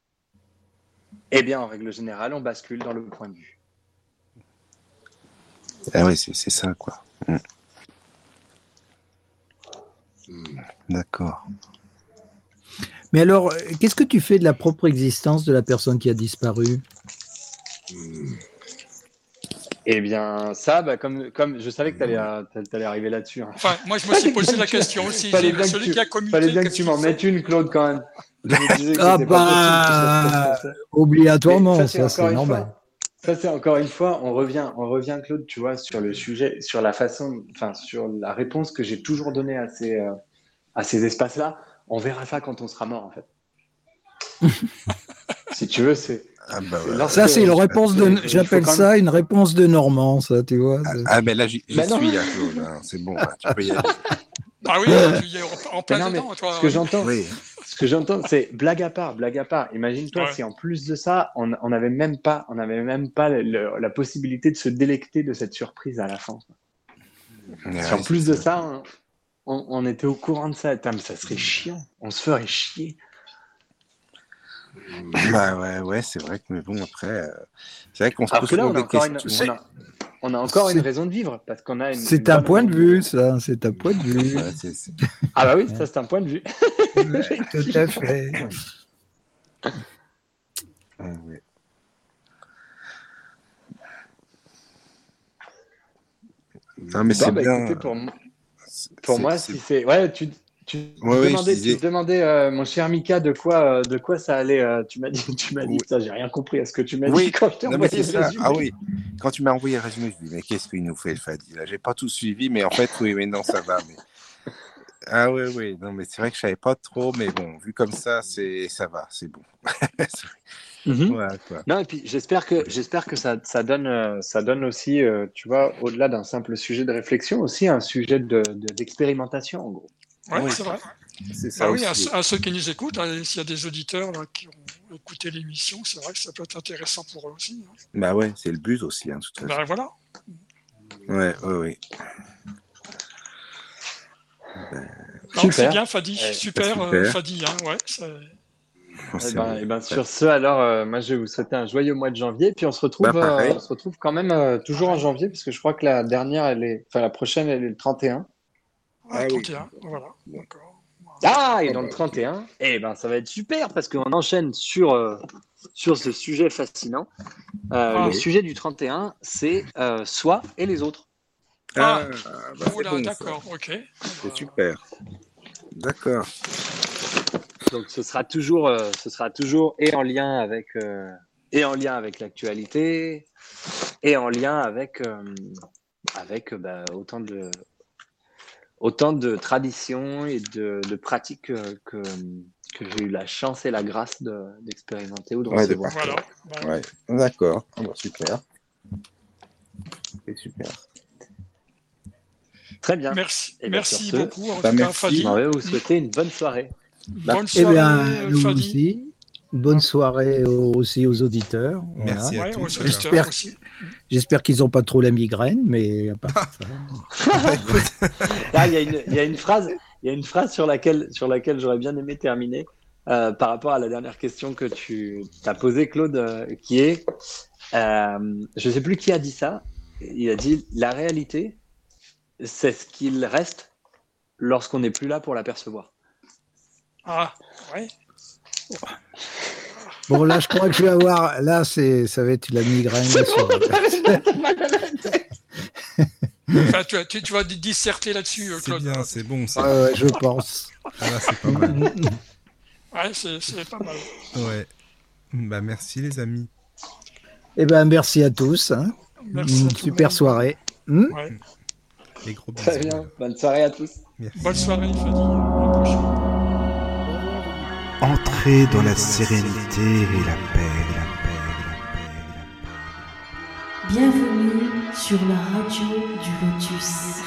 eh bien, en règle générale, on bascule dans le point de vue. Ah oui, c'est ça, quoi. Mm. D'accord. Mais alors, euh, qu'est-ce que tu fais de la propre existence de la personne qui a disparu? Eh bien, ça, bah, comme, comme je savais que tu allais, allais arriver là-dessus. hein. Enfin, moi, je me suis posé la question aussi. J'ai- bien Celui tu- qui a commuté, Fallait bien que tu m'en mettes une, Claude, quand même. Je Ah possible bah. Obligatoirement, Mais ça c'est encore c'est une normal. fois- Ça, c'est encore une fois, on revient, on revient, Claude, tu vois, sur le sujet, sur la façon, enfin, sur la réponse que j'ai toujours donnée à ces, euh, à ces espaces-là. On verra ça quand on sera mort, en fait. si tu veux, c'est. Ah bah ouais. Ça c'est une réponse de, j'appelle même- ça une réponse de Normand, ça, tu vois. c'est- Ah, mais là, j'y Bah suis, hein, Claude. hein. C'est bon, hein, tu peux y aller. Ah oui, tu y es en- plein Mais non, mais dedans, toi. ce que j'entends, Oui. Ce que j'entends, c'est blague à part, blague à part. Imagine-toi Ouais. si en plus de ça, on n'avait même pas, on n'avait même pas le- le- la possibilité de se délecter de cette surprise à la fin. Ouais, si en plus de ça, on, on- on était au courant de ça, mais ça serait chiant. On se ferait chier. Bah ouais, ouais, c'est vrai que, mais bon, après, euh, c'est vrai qu'on se pose là, on a encore une, on a, on a encore une raison de vivre parce qu'on a une. C'est un point de vue, ça, c'est un point de vue. Ouais, c'est- c'est- Ah bah oui, ça c'est un point de vue. Ouais, Tout à fait. ouais, ouais. Non, mais Bon, c'est bah, bien. écoutez, pour, pour moi, si c'est, ouais, tu, tu Ouais, demandais, disais- tu demandais, euh, mon cher Mika, de quoi, euh, de quoi ça allait. euh, tu m'as dit, tu m'as dit, ça, j'ai rien compris à ce que tu m'as Oui. dit quand je t'ai envoyé le résumé. Ah oui, quand tu m'as envoyé le résumé, je me dis, mais qu'est-ce qu'il nous fait, le Fadi là? J'ai pas tout suivi, mais en fait, oui, mais non, ça va. Mais... Ah oui, oui, non, mais c'est vrai que je savais pas trop, mais bon, vu comme ça, c'est ça va, c'est bon. Mhm. voilà, quoi. Non, et puis j'espère que j'espère que ça, ça donne ça donne aussi, tu vois, au-delà d'un simple sujet de réflexion, aussi un sujet de de- d'expérimentation en gros. Ouais, Oui. c'est vrai. C'est ça Ah oui, à, à ceux qui nous écoutent, hein, s'il y a des auditeurs là, qui ont écouté l'émission, c'est vrai que ça peut être intéressant pour eux aussi. hein. Bah ouais, c'est le but aussi, hein, toute façon. Ben voilà. Ouais, ouais, ouais. Non, C'est Super. bien, Fadi. Ouais, super, super. euh, Fadi. Hein, ouais, Eh ben, eh ben, sur ce, alors, euh, moi, je vais vous souhaiter un joyeux mois de janvier. Puis on se retrouve, Bah, euh, on se retrouve quand même euh, toujours en janvier, parce que je crois que la dernière, elle est, enfin, la prochaine, elle est le 31. Ah, Ah oui. 31, voilà, d'accord. Ah, et dans le 31, eh ben, ça va être super parce qu'on enchaîne sur, euh, sur ce sujet fascinant. Euh, Ah. Le sujet du 31, c'est euh, soi et les autres. Ah, Ah. bah, bon, ça. d'accord, ok. C'est super. D'accord. Donc ce sera toujours, euh, ce sera toujours et en lien avec, euh, et en lien avec l'actualité, et en lien avec, euh, avec bah, autant de, autant de traditions et de, de pratiques que, que j'ai eu la chance et la grâce de- d'expérimenter ou de Ouais, recevoir. Voilà. Ouais. D'accord. Ah, bah, super. C'est super. Très bien. Merci, Eh bien, merci beaucoup. En bah, tout cas, merci. Fadi. Je m'en vais vous souhaiter une bonne soirée. Bonne Eh soirée, bien, nous Fadi. aussi. Bonne soirée aussi aux auditeurs. Voilà. Merci à Ouais, J'espère- aussi. J'espère qu'ils n'ont pas trop la migraine, mais à part ça. Là, il y a une, il y a une phrase, il y a une phrase sur laquelle, sur laquelle j'aurais bien aimé terminer euh, par rapport à la dernière question que tu as posée, Claude, euh, qui est, euh, je sais plus qui a dit ça. Il a dit la réalité, c'est ce qu'il reste lorsqu'on n'est plus là pour l'apercevoir. Ah, ouais. Bon, là, je crois que je vais avoir. Là, c'est, ça va être la migraine. Enfin, tu, tu- tu vas disserter là-dessus, euh, C'est Claude. bien, c'est bon. ça. Ouais, je pense. Ah, là, c'est pas mal. Ouais, c'est c'est pas mal. Ouais. Bah, merci, les amis. Eh ben, merci à tous. hein. Merci Une à super soirée. Hmm Ouais. Les gros bisous. Très bien. Bonne soirée à tous. Merci. Bonne soirée, Fadi. Entrez dans la sérénité et la paix, la paix, la paix, la paix. Bienvenue sur la radio du Lotus.